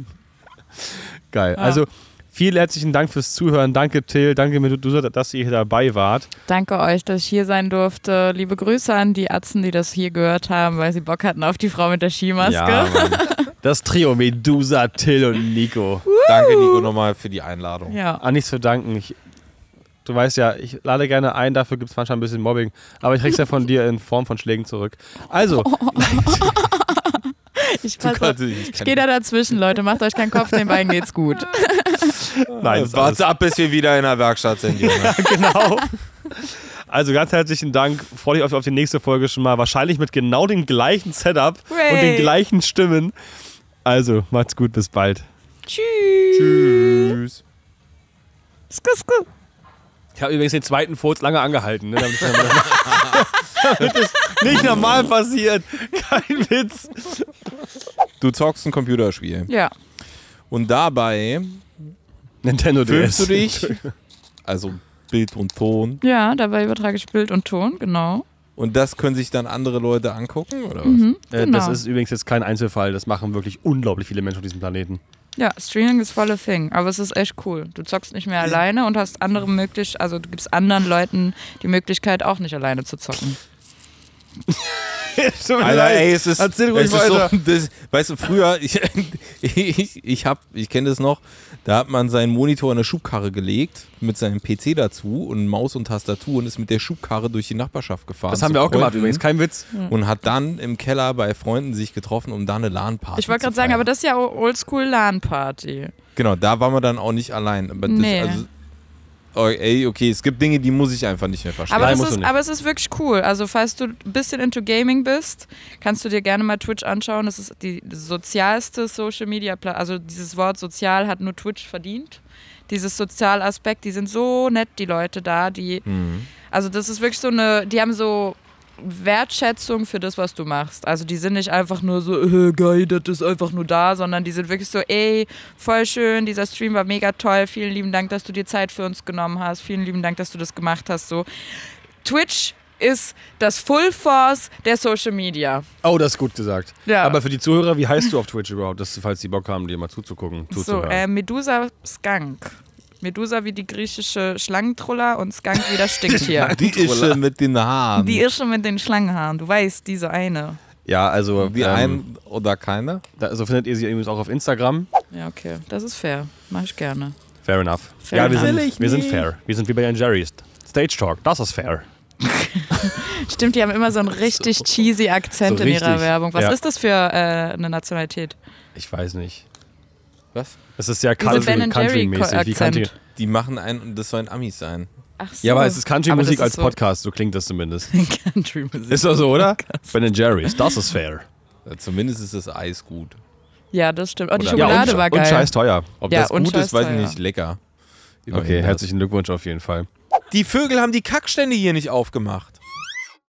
Geil. Ja. Also vielen herzlichen Dank fürs Zuhören. Danke Till, danke Medusa, dass ihr hier dabei wart. Danke euch, dass ich hier sein durfte. Liebe Grüße an die Atzen, die das hier gehört haben, weil sie Bock hatten auf die Frau mit der Skimaske. Mann. Das Trio Medusa, Till und Nico. Danke, Nico, nochmal für die Einladung. Ja. An nichts zu danken. Ich, du weißt ja, ich lade gerne ein, dafür gibt es manchmal ein bisschen Mobbing. Aber ich krieg's ja von dir in Form von Schlägen zurück. Also, Ich, kannst- ich ich gehe da dazwischen, Leute. Macht euch keinen Kopf, den beiden geht's gut. nein, Warte ab, bis wir wieder in der Werkstatt sind, Junge. genau. Also ganz herzlichen Dank. Freue dich auf, auf die nächste Folge schon mal. Wahrscheinlich mit genau dem gleichen Setup und den gleichen Stimmen. Also, macht's gut, bis bald. Tschüss. Tschüss. Sku, sku. Ich habe übrigens den zweiten Furz lange angehalten, ne, damit, damit das nicht normal passiert. Kein Witz. Du zockst ein Computerspiel. Ja. Und dabei Nintendo DS. du dich, also Bild und Ton, Ja, dabei übertrage ich Bild und Ton, genau. und das können sich dann andere Leute angucken, oder was? Mhm, Äh, genau. Das ist übrigens jetzt kein Einzelfall. Das machen wirklich unglaublich viele Menschen auf diesem Planeten. Ja, Streaming ist volle Thing, aber es ist echt cool. Du zockst nicht mehr alleine und hast andere möglich, also du gibst anderen Leuten die Möglichkeit auch nicht alleine zu zocken. Alter, ey, es ist, Erzähl ruhig es ist so, weiter. das, weißt du, früher, ich, ich, ich, hab, ich kenne das noch, da hat man seinen Monitor in eine Schubkarre gelegt, mit seinem PC dazu und Maus und Tastatur und ist mit der Schubkarre durch die Nachbarschaft gefahren. Das haben wir auch gemacht Freunden übrigens, kein Witz. Und hat dann im Keller bei Freunden sich getroffen, um da eine LAN-Party Ich wollte gerade sagen, aber das ist ja Oldschool LAN-Party. Genau, da waren wir dann auch nicht allein. Aber das, Nee. also, ey, okay, es gibt Dinge, die muss ich einfach nicht mehr verstehen. Aber, Nein, ist, aber es ist wirklich cool. Also, falls du ein bisschen into Gaming bist, kannst du dir gerne mal Twitch anschauen. Das ist die sozialste Social Media Plattform. Also, dieses Wort sozial hat nur Twitch verdient. Dieses Sozialaspekt, die sind so nett, die Leute da, die. Mhm. Also, das ist wirklich so eine. Die haben so. Wertschätzung für das, was du machst. Also die sind nicht einfach nur so, äh, geil, das ist einfach nur da, sondern die sind wirklich so, ey, voll schön, dieser Stream war mega toll, vielen lieben Dank, dass du dir Zeit für uns genommen hast, vielen lieben Dank, dass du das gemacht hast. So. Twitch ist das Full Force der Social Media. Oh, das ist gut gesagt. Ja. Aber für die Zuhörer, wie heißt du auf Twitch überhaupt, dass, falls die Bock haben, dir mal zuzugucken, so, zuzuhören? äh, Medusa Skunk. Medusa wie die griechische Schlangentroller und Skunk wie das Stinktier. Die Ische mit den Haaren. die Ische mit den Schlangenhaaren, du weißt, diese eine. ja, also, Wie ähm, ein oder keiner? da, also findet ihr sie übrigens auch auf Instagram. Ja, okay, das ist fair. Mach ich gerne. Fair enough. Fair ja, wir enough. sind, Will ich wir sind fair. Wir sind wie bei Ian Jerry's. Stage Talk, das ist fair. Stimmt, die haben immer so einen richtig cheesy Akzent So in ihrer Werbung. Was ja. ist das für äh, eine Nationalität? Ich weiß nicht. Was? Es ist ja Country- Country-mäßig. Country. Country Die machen einen, und das soll ein Amis sein. Ach so. Ja, aber es ist Country-Musik als ist Podcast, so klingt das zumindest. so Country-Musik. Ist doch so, oder? Ben Jerry's, das ist fair. Ja, zumindest ist das Eis gut. Ja, das stimmt. Und die Oder- Schokolade und, war geil. Und scheiß teuer. Ob Ja, das gut ist, weiß ich nicht. Lecker. Immerhin Okay, das. herzlichen Glückwunsch auf jeden Fall. Die Vögel haben die Kackstände hier nicht aufgemacht.